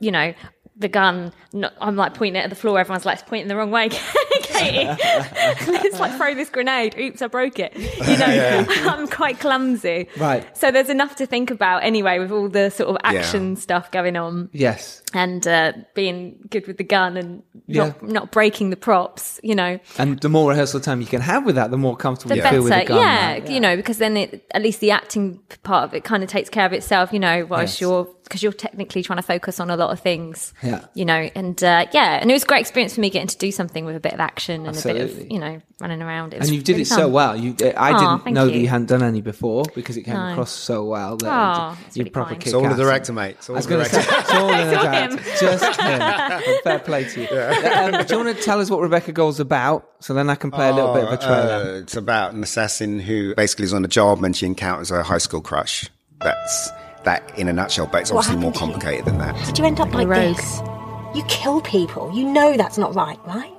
you know the gun. Not, I'm like pointing it at the floor. Everyone's like it's pointing the wrong way. Katie, let's like throw this grenade. Oops, I broke it. You know, I'm quite clumsy. Right. So there's enough to think about anyway with all the sort of action stuff going on Yes. and uh, being good with the gun and not, Yeah. not breaking the props, you know, And the more rehearsal time you can have with that, the more comfortable the you feel with the gun. yeah, right? you know, because then it, at least the acting part of it kind of takes care of itself, you know, whilst Yes. you're because you're technically trying to focus on a lot of things, Yeah. you know, and uh, yeah, and it was a great experience for me getting to do something with a bit of action and a bit of you know running around. It And you did really it so well. You, uh, I Aw, didn't thank know that you. you hadn't done any before because it came No. across so well. That Aw, that's you really proper kind. kick It's all the director, mate. It's all I was the going to say, director. it's all the director. him. Just him. Fair play to you. Um, do you want to tell us what Rebecca Gold's about? So then I can play a little bit of a trailer. Uh, it's about an assassin who basically is on a job and she encounters a high school crush. That's that in a nutshell, but it's What obviously more happened to you? complicated than that. Did you end up like rogue. this? You kill people. You know that's not right, right?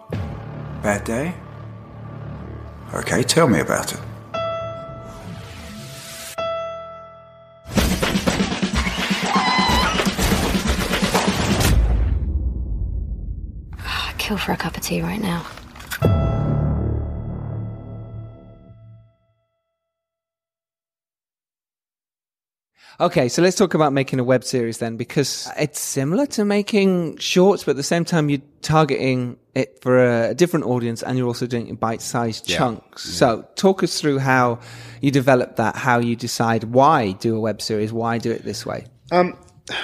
Bad day? Okay, tell me about it. Ah, I'd kill for a cup of tea right now. Okay, so let's talk about making a web series then, because it's similar to making shorts, but at the same time, you're targeting it for a different audience and you're also doing it in bite sized Yeah. chunks. Mm-hmm. So talk us through how you develop that, how you decide why do a web series, why do it this way. Um,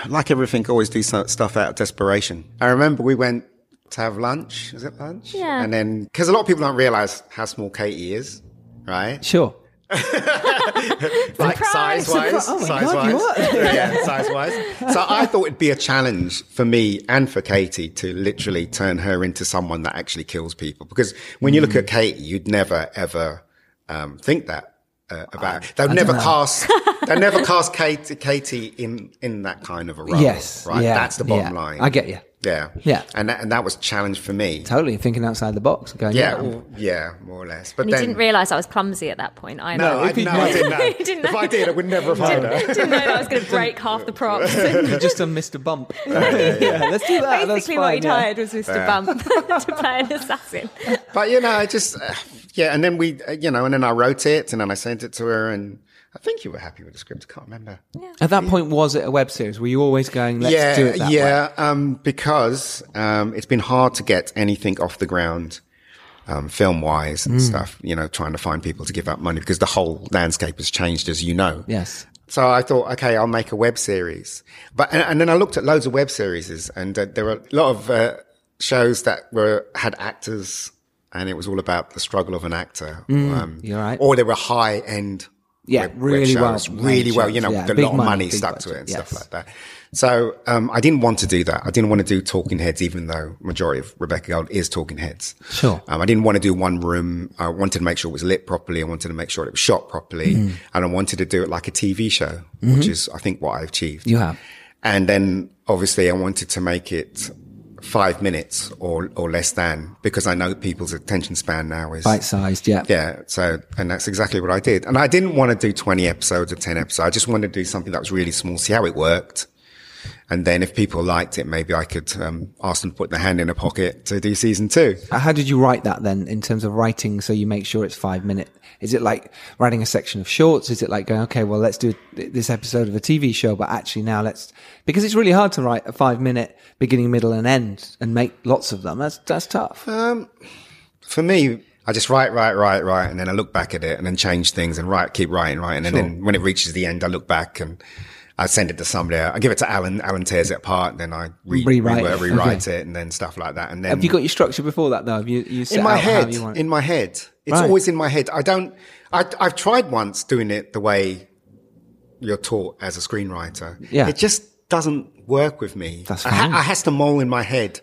like everything, always do stuff out of desperation. I remember we went to have lunch. Was it lunch? Yeah. And then, because a lot of people don't realize how small Katie is, right? Sure. like size wise, Oh size God, wise, yeah, size wise. So I thought it'd be a challenge for me and for Katie to literally turn her into someone that actually kills people. Because when you look Mm. at Katie, you'd never ever um, think that uh, about. her. They'd never cast. They'd never cast Katie, Katie in in that kind of a role. Yes. right. Yeah. That's the bottom Yeah. line. I get you. Yeah, Yeah. and that, and that was a challenge for me. Totally thinking outside the box. Going, Yeah, yeah. well, yeah, more or less. But And he then didn't realise I was clumsy at that point either. no, I, if he'd no, I didn't know. Didn't If. I did, I would never have hired her. didn't know that I was going to break half the props. you just done Mr. Bump. yeah, let's do that. That's Basically, fine, what he'd yeah. hired was Mr. Bump to play an assassin. But you know, I just uh, yeah, and then we, uh, you know, and then I wrote it, and then I sent it to her, and I think you were happy with the script. I can't remember. At that point, was it a web series? Were you always going, let's yeah, do it that yeah, way? um, because um, it's been hard to get anything off the ground. Um, film wise and stuff, you know, trying to find people to give up money because the whole landscape has changed, as you know. Yes. So I thought, okay, I'll make a web series. But and, and then I looked at loads of web series, and uh, there were a lot of uh, shows that were had actors, and it was all about the struggle of an actor. um, you're right. Or they were high end. Yeah, really well shows, made really well. You know, yeah, with a lot of money, money stuck to it and yes. stuff like that. So um, I didn't want to do that. I didn't want to do Talking Heads, even though majority of Rebecca Gold is Talking Heads. Sure. Um, I didn't want to do one room. I wanted to make sure it was lit properly. I wanted to make sure it was shot properly. Mm-hmm. And I wanted to do it like a TV show, which is, I think, what I achieved. You have. And then obviously I wanted to make it five minutes or, or less than because I know people's attention span now is. Bite sized, yeah. Yeah. So, and that's exactly what I did. And I didn't want to do 20 episodes or 10 episodes. I just wanted to do something that was really small, see how it worked. And then if people liked it, maybe I could um, ask them to put their hand in a pocket to do season two. How did you write that then in terms of writing so you make sure it's five minute? Is it like writing a section of shorts? Is it like going, okay, well, let's do this episode of a TV show, but actually now let's, because it's really hard to write a five minute beginning, middle and end and make lots of them. That's, that's tough. For me, I just write, write, write, write, and then I look back at it and then change things and write, keep writing, writing. And then when it reaches the end, I look back and I send it to somebody. I give it to Alan. Alan tears it apart. Then I re- Rewrite it. rewrite Okay. it and then stuff like that. And then Have you got your structure before that though? Have you, you set in my head, you want in my head. It's Right. always in my head. I don't, I, I've tried once doing it the way you're taught as a screenwriter. Yeah. It just doesn't work with me. That's I, ha- fine. I has to mull in my head.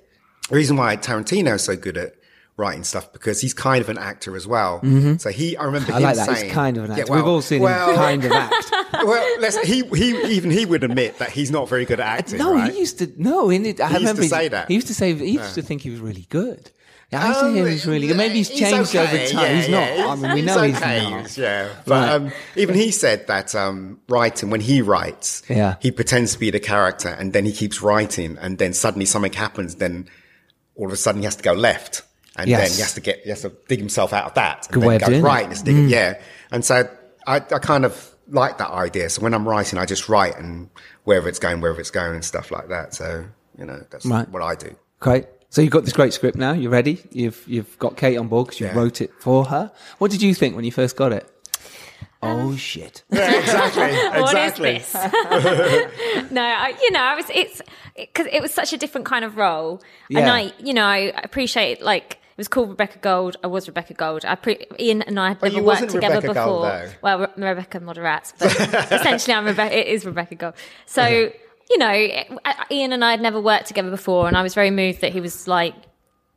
The reason why Tarantino is so good at writing stuff because he's kind of an actor as well. So he, I remember Mm-hmm. I him like that. saying, He's kind of an Yeah, actor. well- We've all seen well, him kind of act. well, let's, he, he, even he would admit that he's not very good at acting. No, right? he used to. No, in it, I He used to say that. He used to say he used to think he was really good. Yeah, I Um, he was really good. Maybe he's changed okay, over time. yeah, he's not. yeah, I mean, we know he's okay, not. Yeah, but Right. um, even he said that um, writing when he writes, Yeah. he pretends to be the character, and then he keeps writing, and then suddenly something happens. Then all of a sudden he has to go left, and Yes. then he has to get he has to dig himself out of that. And Good then way of go doing it. Mm. right, and it's digging, yeah. And so I, I kind of like that idea. So when I'm writing, I just write, and wherever it's going, wherever it's going, and stuff like that. So you know, that's Right. what I do. Great. So you've got this great script now. You're ready. You've you've got Kate on board because you Yeah. wrote it for her. What did you think when you first got it? Um, oh shit! Yeah, exactly, What is exactly. this? no, I, you know, I was it's because it was such a different kind of role, and I, you know, I appreciate like it was called Rebecca Gold. I was Rebecca Gold. I pre- Ian and I had oh, never you worked together Rebecca before. Gold. Well, Re- Rebecca Moderat, but essentially, I'm Rebecca. It is Rebecca Gold. So. You know, Ian and I had never worked together before, and I was very moved that he was like,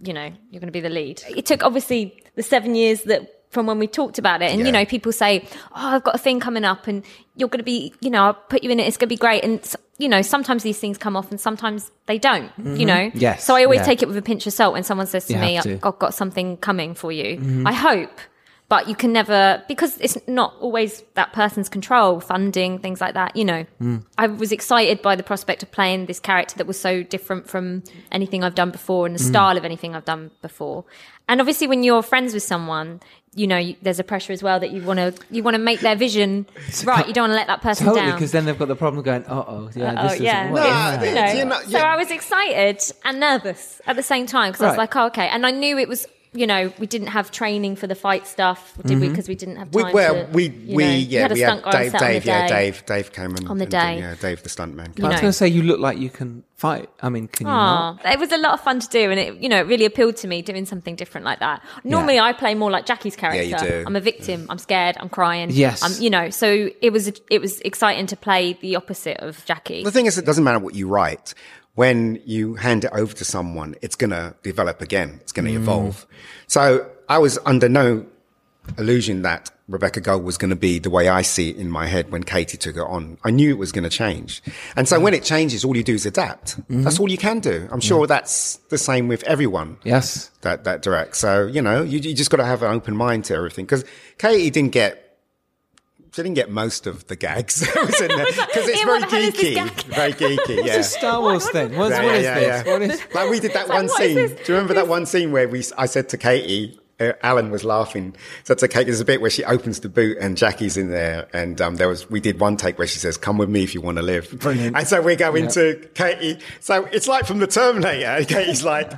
you know, you're going to be the lead. It took obviously the seven years that from when we talked about it, and Yeah. you know, people say, "Oh, I've got a thing coming up, and you're going to be, you know, I'll put you in it. It's going to be great." And you know, sometimes these things come off, and sometimes they don't. You mm-hmm. know, Yes. So I always Yeah. take it with a pinch of salt when someone says to You me, to. "I've got something coming for you." Mm-hmm. I hope. But you can never, because it's not always that person's control, funding, things like that, you know. Mm. I was excited by the prospect of playing this character that was so different from anything I've done before and the mm. style of anything I've done before. And obviously, when you're friends with someone, you know, there's a pressure as well that you want to you want to make their vision right. You don't want to let that person Totally, down. because then they've got the problem going. Uh oh, yeah, Oh this doesn't yeah, work. It's, you know. you're not- so I was excited and nervous at the same time because I was like, oh, okay. And I knew it was, you know, we didn't have training for the fight stuff, did we? Because we didn't have Mm-hmm. We, time. well, to, we, you we, know, yeah, had a we stunt had guy Dave, set on the Dave, yeah. Dave, Dave came and, On the and did- day. yeah, Dave the stuntman. I was going to say you look like you can fight. I mean, can you Aw, not? it was a lot of fun to do, and it you know it really appealed to me doing something different like that. Normally, I play more like Jackie's character. Yeah, you do. I'm a victim. I'm scared. I'm crying. Yes. I'm, you know. So it was it was exciting to play the opposite of Jackie. The thing is, it doesn't matter what you write. When you hand it over to someone, it's going to develop again. It's going to Mm. evolve. So I was under no illusion that Rebecca Gold was going to be the way I see it in my head when Katie took it on. I knew it was going to change. And so when it changes, all you do is adapt. Mm-hmm. That's all you can do. I'm sure that's the same with everyone. Yes. that that direct. So you know, you, you just got to have an open mind to everything. Because Katie didn't get. She didn't get most of the gags because it's Ian, very what the hell is this geeky, very geeky. Yeah, It's a Star Wars thing. What's, Yeah, what yeah, is yeah, this? yeah. What is? like we did that one what is scene. Do you remember that one scene where we? I said to Katie, uh, Alan was laughing. So to Katie, there's a bit where she opens the boot and Jackie's in there, and um, there was we did one take where she says, "Come with me if you want to live." Brilliant. And so we go into Katie. So it's like from the Terminator. And Katie's like.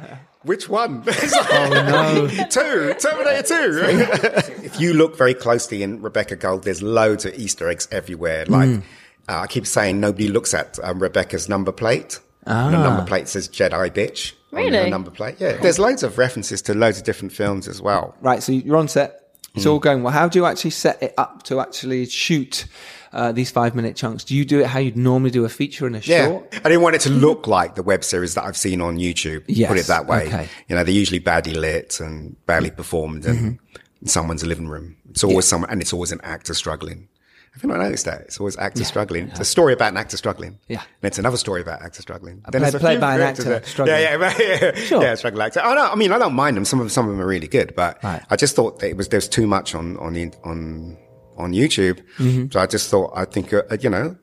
Which one? It's like, Oh, no. two, Terminator two. if you look very closely in Rebecca Gold, there's loads of Easter eggs everywhere. Like Mm. uh, I keep saying, nobody looks at um, Rebecca's number plate. Ah. The number plate says Jedi bitch. on her Really? number plate. Yeah. There's loads of references to loads of different films as well. Right, so you're on set. It's Hmm. all going well. How do you actually set it up to actually shoot uh, these five minute chunks? Do you do it how you'd normally do a feature in a Yeah. short? I didn't want it to look like the web series that I've seen on YouTube. Yes, Put it that way. okay. You know, they're usually badly lit and badly performed and Mm-hmm. in someone's living room. It's always someone, and it's always an actor struggling. Have you not noticed that? It's always actor struggling. It's a story about an actor struggling. Yeah. And it's another story about actor struggling. played- a played by an actor that- struggling. Yeah, yeah, yeah. Sure. Yeah, struggle actor. I don't, I mean, I don't mind them. Some of, some of them are really good, but Right. I just thought that it was, there's too much on, on, the, on, on YouTube. Mm-hmm. So I just thought, I think, uh, you know,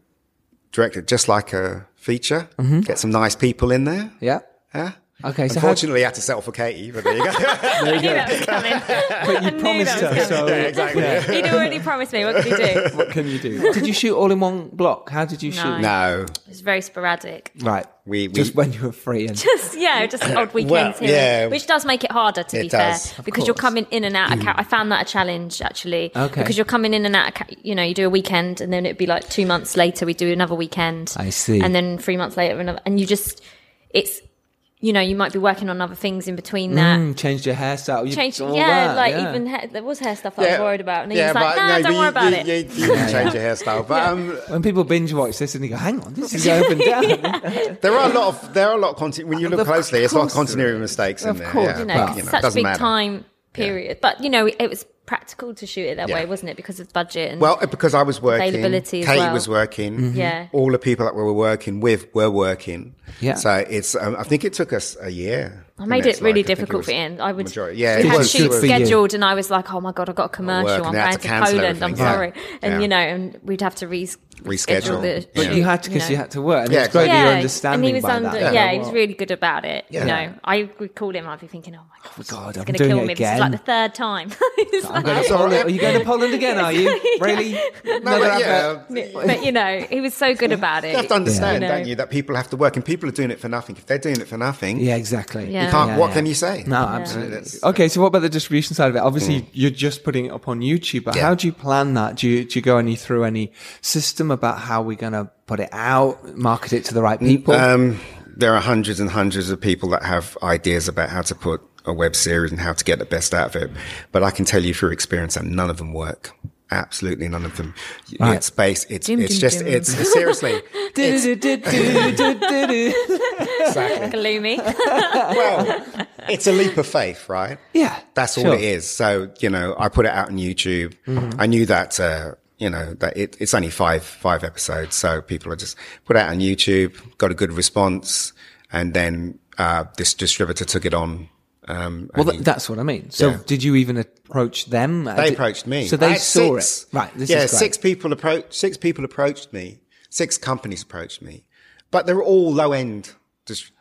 directed just like a feature. Get some nice people in there. Yeah. Yeah. Okay, so how- I had to settle for Katie, but there you go. I knew that was coming. But you I knew promised that was her, so coming. exactly. He'd already promised me. What could he do? what can you do? Did you shoot all in one block? How did you No. shoot? no, It was very sporadic. Right. We- we- just when you were free and Just yeah, just odd weekends Well, here, yeah. which does make it harder to It be does, fair, of because you're coming in and out. Of ca- mm. I found that a challenge actually, Okay. because you're coming in and out. Of ca- you know, you do a weekend, and then it'd be like two months later we do another weekend. I see. and then three months later another, and you just it's you know you might be working on other things in between that. Mm, changed your hairstyle. You, Change, all yeah, that, like yeah. even hair, there was hair stuff that I was worried about, and he was like, "Nah, no, don't worry you, about you, it." You, you can change your hairstyle, but um, when people binge watch this and they go, hang on, this is open and down. there are a lot of there are a lot of content when you look Of closely. It's a lot of course continuity is. mistakes Of in there. course. yeah, you know, but, 'cause you know, it's such a doesn't big matter. time period. But you know, it was practical to shoot it that Yeah. way, wasn't it? Because of budget and Well, because I was working, Availability as Kate well. was working. Mm-hmm. Yeah. all the people that we were working with were working. Yeah. So it's. Um, I think it took us a year. I made it really like- difficult was for Ian. I would, majority- Yeah, we it had was. shoots good for you. scheduled, and I was like, "Oh my god, I've got a commercial. I'm going to to cancel Poland. I'm everything, yeah. sorry." And Yeah. you know, and we'd have to re- Reschedule. the But shoot, you had to because you, know. had to work. And Yeah, it's great that yeah, you're understanding and he was by under. that. Yeah, he was really good about it. Yeah. You know, I would call him. I'd be thinking, "Oh my oh god, God, he's I'm going to kill it me. This is like the third time." It's I'm like- going to Poland. Are you going to Poland again? Are you really? No, but yeah, but you know, he was so good about it. you have to understand, you don't you, that people have to work and people are doing it for nothing. If they're doing it for nothing, Yeah, exactly. Yeah. you can't. Yeah, what yeah. can you say? No, absolutely. Okay, so what about the distribution side of it? Obviously, mm. you're just putting it up on YouTube, but how do you plan that? Do you, do you go any through any system about how we're going to put it out, market it to the right people? Um, there are hundreds and hundreds of people that have ideas about how to put a web series and how to get the best out of it. But I can tell you through experience that none of them work. Absolutely none of them. Right. It's based, it's, Dum, it's dum, just, dum. it's seriously. exactly. Gloomy. Well, it's a leap of faith, right? Yeah, That's all sure. it is. So, you know, I put it out on YouTube. I knew that, uh, you know, that it, it's only five, five episodes. So people are just put out on YouTube, got a good response. And then, uh, this distributor took it on. Um, Well, th- that's what I mean. So, Yeah. did you even approach them? They did- approached me. So they saw six- it. Right. This yeah, is great. six people approached, six people approached me. Six companies approached me, but they were all low end.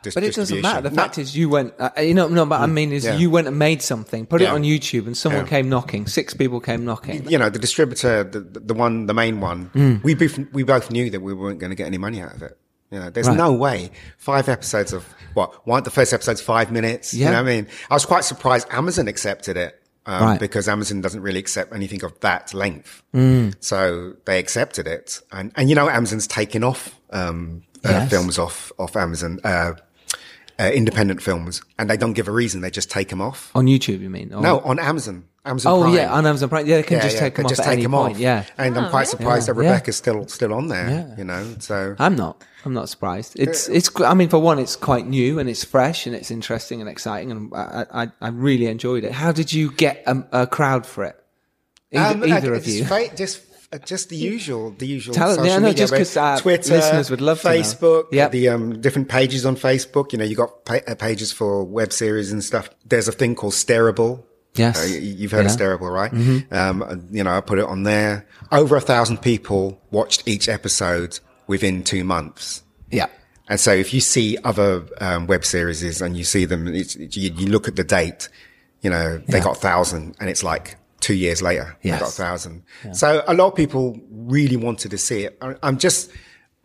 But it doesn't matter. The No, fact is, you went. Uh, you know, no. But I mean, is Yeah. you went and made something, put it on YouTube, and someone Yeah. came knocking. Six people came knocking. you know, the distributor, the, the one, the main one, Mm. we both, we both knew that we weren't going to get any money out of it. You know, there's Right. no way. Five episodes of what? One, the first episode's five minutes. Yeah. You know what I mean? I was quite surprised Amazon accepted it. Um, Right. because Amazon doesn't really accept anything of that length. Mm. So they accepted it. And, and you know, Amazon's taken off, um, uh, Yes. films off, off Amazon, uh, uh, independent films and they don't give a reason. They just take them off. On YouTube, you mean? Or- No, on Amazon. Amazon Oh Prime. yeah, on Amazon Prime. Yeah, they can Yeah, just yeah, take them they off just at take any them point. off. Yeah, and I'm quite surprised Yeah, that yeah. Rebecca's still still on there. Yeah. You know, so I'm not. I'm not surprised. It's it's. I mean, for one, it's quite new and it's fresh and it's interesting and exciting, and I I, I really enjoyed it. How did you get a, a crowd for it? Either, Um, either of you. fa- just just the usual, the usual. Tell- social yeah, no, media, just uh, Twitter, listeners would love. Facebook, Yep. the um, different pages on Facebook. You know, you got pa- uh, pages for web series and stuff. There's a thing called Stareable. Yes. Uh, you've heard of Yeah. Mm-hmm. Stareable, right? Um, uh, you know, I put it on there. Over a thousand people watched each episode within two months. Yeah. And so if you see other um, web series and you see them, it's, you, you look at the date, you know, they Yeah. got a thousand and it's like two years later, Yes. they got a thousand. So a lot of people really wanted to see it. I, I'm just,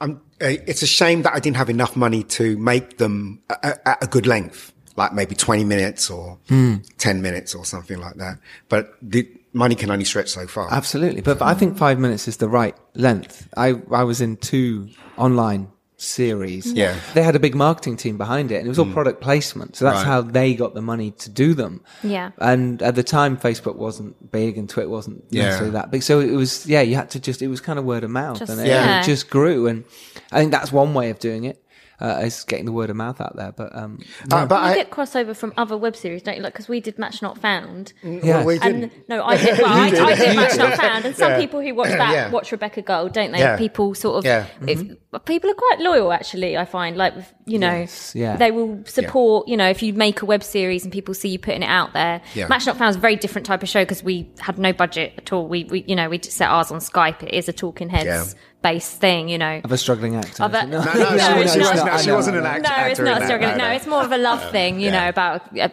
I'm, uh, it's a shame that I didn't have enough money to make them at, at a good length, like maybe 20 minutes or Hmm. 10 minutes or something like that. But the money can only stretch so far. Absolutely, but I think five minutes is the right length. I I was in two online series. Yeah. Mm. they had a big marketing team behind it, and it was all product placement. So that's Right. how they got the money to do them. Yeah. and at the time, Facebook wasn't big, and Twitter wasn't Yeah. necessarily that big. So it was yeah, you had to just it was kind of word of mouth, Just- and it, Yeah. it just grew. And I think that's one way of doing it. Uh, is getting the word of mouth out there, but um, Uh, but You I, get crossover from other web series, don't you? Like, because we did Match Not Found. yeah, well, we And didn't. no, I did. Well, I, did. I did Match. Not Found, and some Yeah. people who watch that Yeah. watch Rebecca Gold, don't they? Yeah. People sort of, Yeah. if people are quite loyal, actually. I find, like, you know, Yes, yeah. they will support. You know, if you make a web series and people see you putting it out there, Yeah. Match Not Found is a very different type of show because we had no budget at all. We, we, you know, we set ours on Skype. It is a talking heads. Yeah. based thing, you know. Of a struggling actor. Of a- is? No, no, No, she, it's was- she, not. was, no, she wasn't an know. act- No, it's not that, struggling. No, no. it's more of a love um, thing, you Yeah. know, about uh,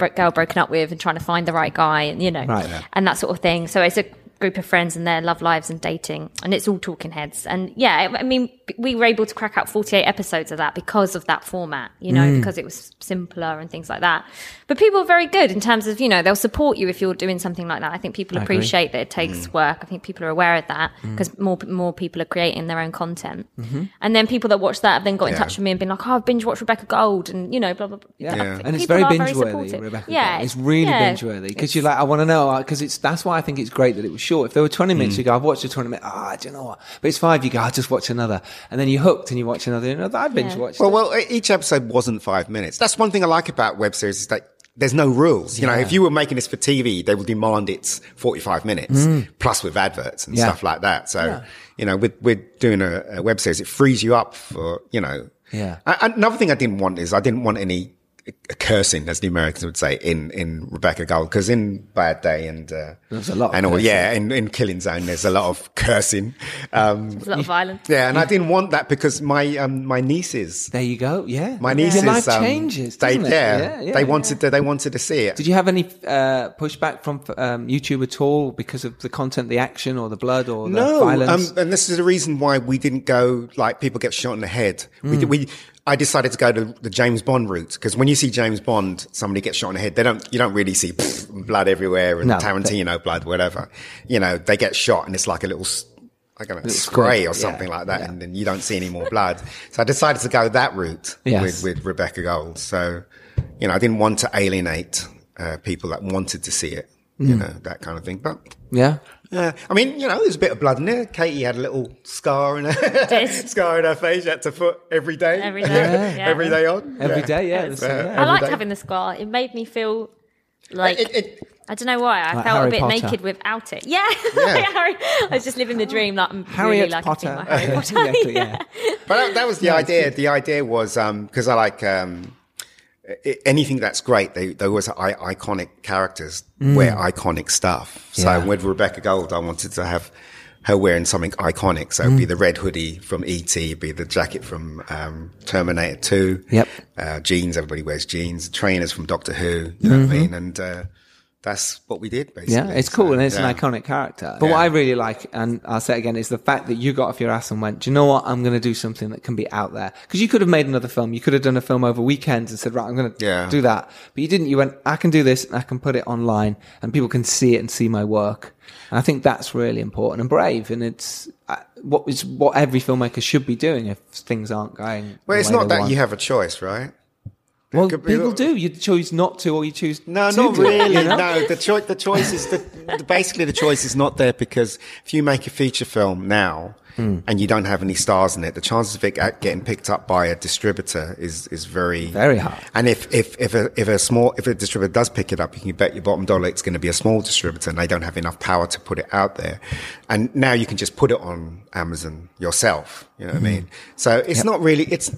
a girl broken up with and trying to find the right guy, and you know, Right. Yeah. and that sort of thing. So it's a group of friends and their love lives and dating, and it's all talking heads. And yeah, I mean, we were able to crack out forty-eight episodes of that because of that format, you know, mm. because it was simpler and things like that. But people are very good in terms of you know they'll support you if you're doing something like that. I think people I agree. appreciate that it takes mm. work. I think people are aware of that mm. because more more people are creating their own content. Mm-hmm. And then people that watch that have then got in Yeah. touch with me and been like, "Oh, I've binge watched Rebecca Gold," and you know, blah blah blah. Yeah. Yeah. and it's very binge worthy. Rebecca. Yeah, It's really yeah. binge worthy because you're like, I want to know uh, because it's that's why I think it's great that it was short. If there were 20 minutes, you go, I've watched a 20 minute. Ah, do you know what? But it's five. You go, I'll just watch another, and then you're hooked and you watch another. You know, I binge Yeah. watched. Well, it. well, each episode wasn't five minutes. That's one thing I like about web series is that there's no rules. You know, if you were making this for TV, they would demand it's 45 minutes plus with adverts and Mm. Yeah. stuff like that. So, you know, with, with doing a, a web series, it frees you up for, you know. Yeah. A- and Another thing I didn't want is I didn't want any cursing, as the Americans would say, in, in Rebecca Gold, because in Bad Day and, uh, There's a lot of and all, yeah, in, in Killing Zone, there's a lot of cursing. Um, a lot of violence. yeah, and I didn't want that because my, um, my nieces, there you go. Yeah, my nieces, Your life um, changes. They, it? yeah, yeah, yeah, they yeah. wanted to, they wanted to see it. Did you have any uh, pushback from um, YouTube at all because of the content, the action, or the blood, or the no, violence? um, and this is the reason why we didn't go like people get shot in the head. Hmm. We, did- we, I decided to go to the James Bond route because when you see James Bond, somebody gets shot in the head. They don't, you don't really see blood everywhere and No, Tarantino blood, whatever. You know, they get shot and it's like a little. Like a squirt, spray or something like that, yeah. and then you don't see any more blood. So I decided to go that route Yes. with, with Rebecca Gold. So, you know, I didn't want to alienate uh, people that wanted to see it, Hmm. you know, that kind of thing. But yeah. Yeah, I mean, you know, there's a bit of blood in there. Katie had a little scar in her scar in her face. She had to foot every day, Every day, yeah. every day on, Every Yeah. day, yeah. It was- that's- yeah. I liked day. having the scar. It made me feel like It, it, I don't know why. I Like felt Harry a bit Potter. naked without it. Yeah, Yeah. Harry, I was just living the dream. Like I'm Harriet really like Potter. Potter. Harry Potter. Yeah. but that, that was the idea. The idea was because I like um, i- anything that's great. They they always I, iconic characters wear iconic stuff. So Mm. Yeah. with Rebecca Gold, I wanted to have. Her wearing something iconic, so it'd Mm. be the red hoodie from ET, be the jacket from um, Terminator Two. Yep. uh, jeans. Everybody wears jeans. Trainers from Doctor Who. You know what I mean? And uh, that's what we did basically. Yeah, it's cool So, and it's yeah. an iconic character. But what I really like, and I'll say it again, is the fact that you got off your ass and went, do you know what? I'm going to do something that can be out there. Because you could have made another film. You could have done a film over weekends and said, right, I'm going to Yeah. do that. But you didn't. You went, I can do this and I can put it online and people can see it and see my work. And I think that's really important and brave. And it's uh, what is what every filmmaker should be doing if things aren't going. Well, it's not that want. you have a choice, right? Well, could people do. You choose not to, or you choose No, to not it, really. you know? No, the choice, the choice is the, basically the choice is not there because if you make a feature film now Hmm. and you don't have any stars in it, the chances of it getting picked up by a distributor is is very Very high. And if if if a if a small if a distributor does pick it up, you can bet your bottom dollar it's going to be a small distributor, and they don't have enough power to put it out there. And now you can just put it on Amazon yourself. You know what I mean? So it's not really it's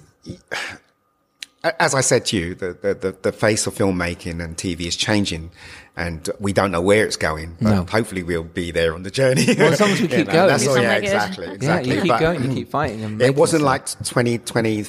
as I said to you, the, the, the, face of filmmaking and TV is changing and we don't know where it's going, but No. hopefully we'll be there on the journey. Well, as long as we You keep know, going, That's all, yeah, somewhere good. exactly, Yeah, exactly. you keep But going, you keep fighting. And It wasn't stuff. like 20, 20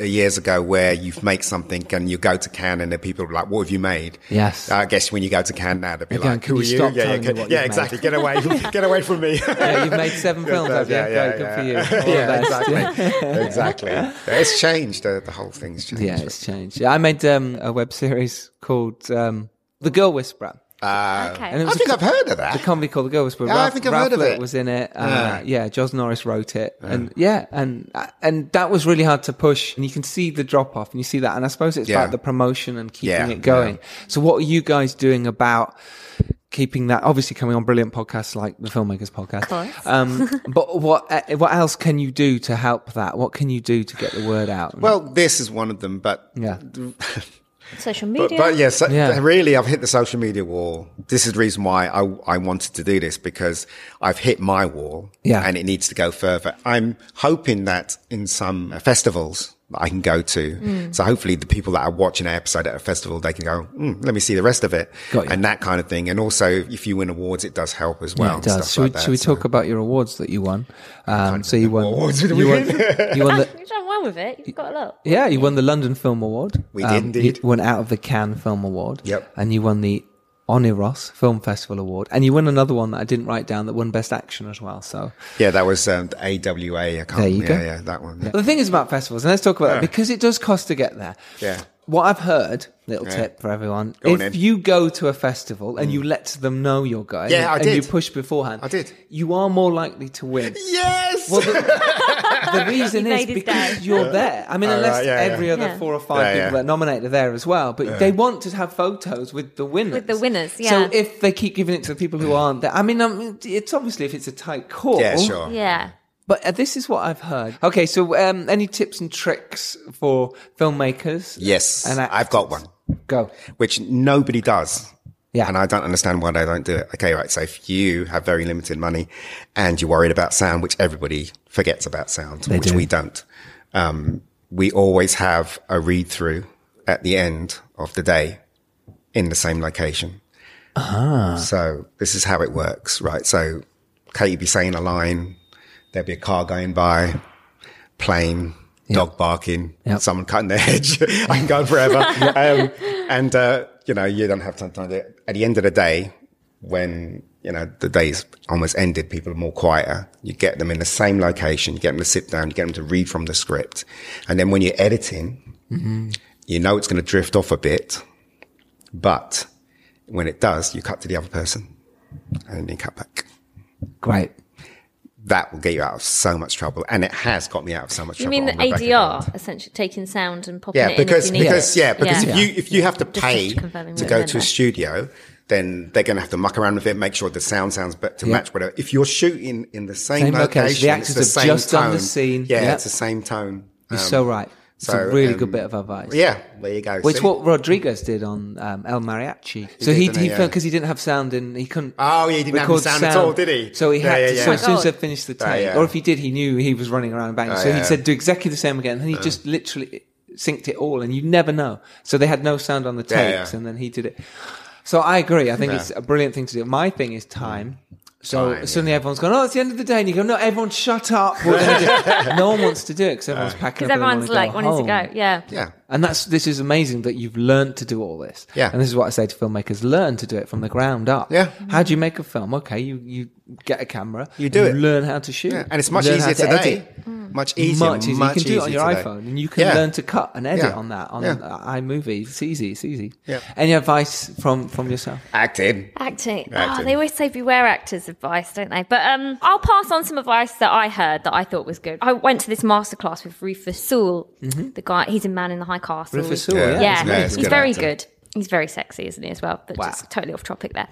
years ago where you make something and you go to Cannes and the people are like, what have you made? Yes. I guess when you go to Cannes now, they'll be They're like, "Can who are you? stop yeah, yeah, telling can- what yeah, exactly. made?" Get away, get away from me. Yeah, you've made seven films, have you? Very good for you. Yeah, best. exactly. exactly. It's changed. The, the whole thing's changed. Yeah, it's changed. Yeah, I made um, a web series called um, The Girl Whisperer. Okay. And it I was think I've heard of that. the that. comedy called The Girl Whisperer. Yeah, I think I've Ralph heard of Litt it. was in it. Uh, yeah, Jos Norris wrote it, and yeah, and and that was really hard to push. And you can see the drop off, and you see that. And I suppose it's Yeah. about the promotion and keeping Yeah, it going. So, what are you guys doing about? Keeping that obviously coming on brilliant podcasts like the Filmmakers Podcast. course. Um, but what uh, what else can you do to help that? What can you do to get the word out? Well, this is one of them, but yeah, Social But, media. but yes, Yeah. really, I've hit the social media wall. This is the reason why I, I wanted to do this because I've hit my wall Yeah. and it needs to go further. I'm hoping that in some festivals that I can go to. Mm. So hopefully the people that are watching an episode at a festival, they can go, mm, let me see the rest of it. And that kind of thing. And also if you win awards, it does help as well. Yeah, it does. Should, we, like that. should we So- talk about your awards that you won? Um, so you won. awards did you won, you won the. You've done well with it. You've got a lot. Yeah, you won the London Film Award. Um, We did indeed. You won out of the Cannes Film Award. Yep. And you won the Oniros Film Festival Award, and you won another one that I didn't write down that won Best Action as well. So Yeah, that was um, AWA. I can't, There you yeah, go. yeah, that one. But the thing is about festivals, and let's talk about that because it does cost to get there. Yeah. What I've heard, little Yeah. tip for everyone: Go on if you go to a festival and you let them know you're going, Yeah, I and did. you push beforehand, I did. You are more likely to win. Yes! Well, the, the reason is because day. you're there. I mean, Oh, unless right, yeah, every yeah. other Yeah. four or five Yeah, people yeah. that nominate are there as well, but they want to have photos with the winners. With the winners, yeah. So if they keep giving it to the people who aren't there, I mean, um, it's obviously if it's a tight call. yeah, sure. Yeah. But uh, this is what I've heard. Okay, so um, any tips and tricks for filmmakers? Yes, And I've got one, Go. which nobody does. Yeah. And I don't understand why they don't do it. Okay, right. So if you have very limited money and you're worried about sound, which everybody forgets about sound, which do. we don't, um, we always have a read through at the end of the day in the same location. Ah. So this is how it works, right? So Kate you'd be saying a line, there'll be a car going by, plane, dog barking, Yep. someone cutting their hedge. I can go forever. um, and, uh, you know, you don't have time to do it. At the end of the day, when, you know, the day's almost ended, people are more quieter. You get them in the same location, you get them to sit down, you get them to read from the script. And then when you're editing, you know it's going to drift off a bit, but when it does, you cut to the other person and then you cut back. Great. That will get you out of so much trouble. And it has got me out of so much You trouble. You mean the ADR, Gold. essentially taking sound and popping Yeah, it in because if you need because it? yeah, because if you if you have to pay confirming to go to a studio, then they're going to have to muck around with it, make sure the sound sounds better to Yeah. match whatever. If you're shooting in the same, Same location, location, the it's actors the have same just tone. done the scene. Yeah, Yeah. it's the same tone. You're Um, so right. It's so, a really um, good bit of advice. Yeah, there you go. Which See? what Rodriguez did on um, El Mariachi. so did, he didn't he he? Yeah. because he didn't have sound and he couldn't. Oh, yeah, he didn't have record sound at all, did he? So he Yeah, had yeah, to. yeah. So Oh as soon as my they finished the Oh, take, yeah. or if he did, he knew he was running around banging. Oh, so he said do exactly the same again, and he just literally synced it all, and you never know. So they had no sound on the Yeah, takes, yeah. and then he did it. So I agree. I think Yeah. it's a brilliant thing to do. My thing is time. So Time, suddenly everyone's going, oh, it's the end of the day. And you go, no, everyone shut up. We're gonna do it." no one wants to do it because everyone's packing Because up. and everyone's wanna like wanting to go. Yeah. Yeah. And that's this is amazing that you've learned to do all this. Yeah. And this is what I say to filmmakers: learn to do it from the ground up. Yeah. How do you make a film? Okay, you you get a camera. You do and it. You learn how to shoot. Yeah, and it's much easier to today. edit. Mm. Much easier. Much easier. Much you can do it on your today. iPhone, and you can Yeah. learn to cut and edit Yeah. on that on Yeah. iMovie. It's easy. It's easy. Yeah. Any advice from from yourself? Acting. Acting. Oh, they always say beware actors advice, don't they? But um, I'll pass on some advice that I heard that I thought was good. I went to this masterclass with Rufus Sewell, mm-hmm. the guy. He's a Man in the High Castle. Mm-hmm. Rufus Sewell, Yeah. yeah, Yeah, he's Yeah, he's, he's good very actor. good. He's very sexy, isn't he, as well? But Wow. just totally off topic there.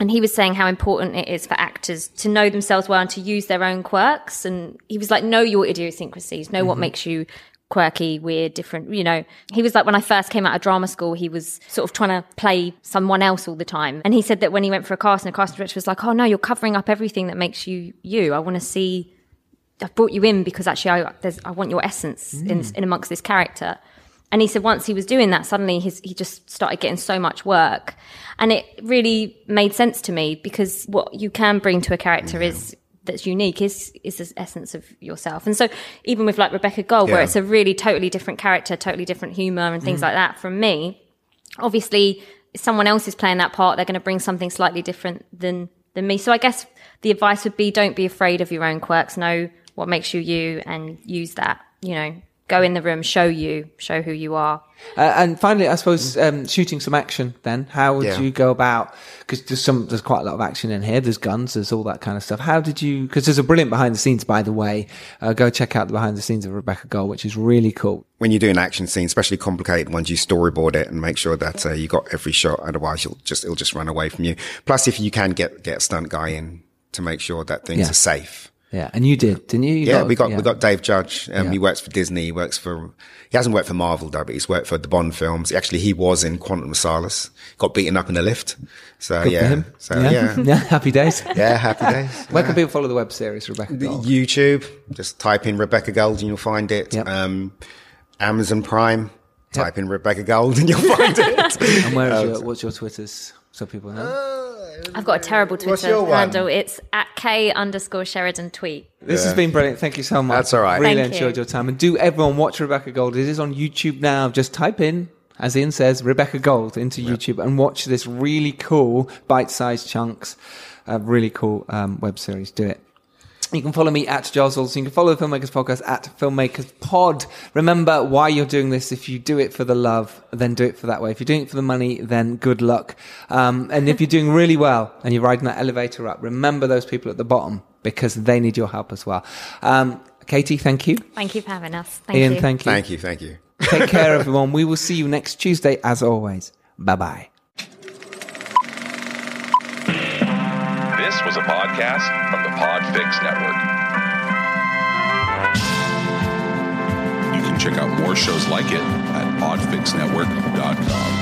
And he was saying how important it is for actors to know themselves well and to use their own quirks. And he was like, know your idiosyncrasies, know Mm-hmm. what makes you quirky, weird, different. You know, he was like, when I first came out of drama school, he was sort of trying to play someone else all the time. And he said that when he went for a casting, a casting director was like, oh no, you're covering up everything that makes you you. I want to see I've brought you in because actually I, there's, I want your essence in, in amongst this character. And he said once he was doing that, suddenly his, he just started getting so much work. And it really made sense to me because what you can bring to a character is that's unique is is the essence of yourself. And so even with like Rebecca Gold, where it's a really totally different character, totally different humor and things mm. like that from me, obviously if someone else is playing that part they're going to bring something slightly different than than me. So i guess the advice would be don't be afraid of your own quirks. Know what makes you you and use that you know go in the room show you show who you are Uh, and finally, I suppose um, shooting some action. Then, how would Yeah. you go about? Because there's some, there's quite a lot of action in here. There's guns, there's all that kind of stuff. How did you? Because there's a brilliant behind the scenes, by the way. Uh, go check out the behind the scenes of Rebecca Gold, which is really cool. when you do an action scene, especially complicated ones, you storyboard it and make sure that uh, you got every shot. Otherwise, you'll just it'll just run away from you. Plus, if you can get get a stunt guy in to make sure that things Yeah. are safe. Yeah, and you did, didn't you? You Yeah, we got yeah. we got Dave Judge. Um, Yeah. He works for Disney. He works for. He hasn't worked for Marvel though, but he's worked for the Bond films. Actually, he was in Quantum of Solace. Got beaten up in the lift. So Good yeah. So yeah. yeah, happy days. yeah, happy days. Where can people follow the web series Rebecca Gold? YouTube. Just type in Rebecca Gold and you'll find it. Yep. Um, Amazon Prime. Type in Rebecca Gold and you'll find it. And where is your, what's your Twitters so people know? I've got a terrible What's Twitter your one? handle. It's at K underscore Sheridan tweet. This has been brilliant. Thank you so much. That's all right. Really Thank enjoyed you. your time. And do everyone watch Rebecca Gold. It is on YouTube now. Just type in, as Ian says, Rebecca Gold into YouTube and watch this really cool bite-sized chunks of really cool um, web series. Do it. You can follow me at Giles Alderson. You can follow the Filmmakers Podcast at Filmmakers Pod. Remember why you're doing this. If you do it for the love, then do it for that way. If you're doing it for the money, then good luck. Um, and if you're doing really well and you're riding that elevator up, remember those people at the bottom because they need your help as well. Um, Katie, thank you. Thank you for having us. Thank Ian, you. thank you. thank you, thank you. Take care, everyone. We will see you next Tuesday as always. Bye bye. This was a podcast from the Podfix Network. You can check out more shows like it at podfixnetwork.com.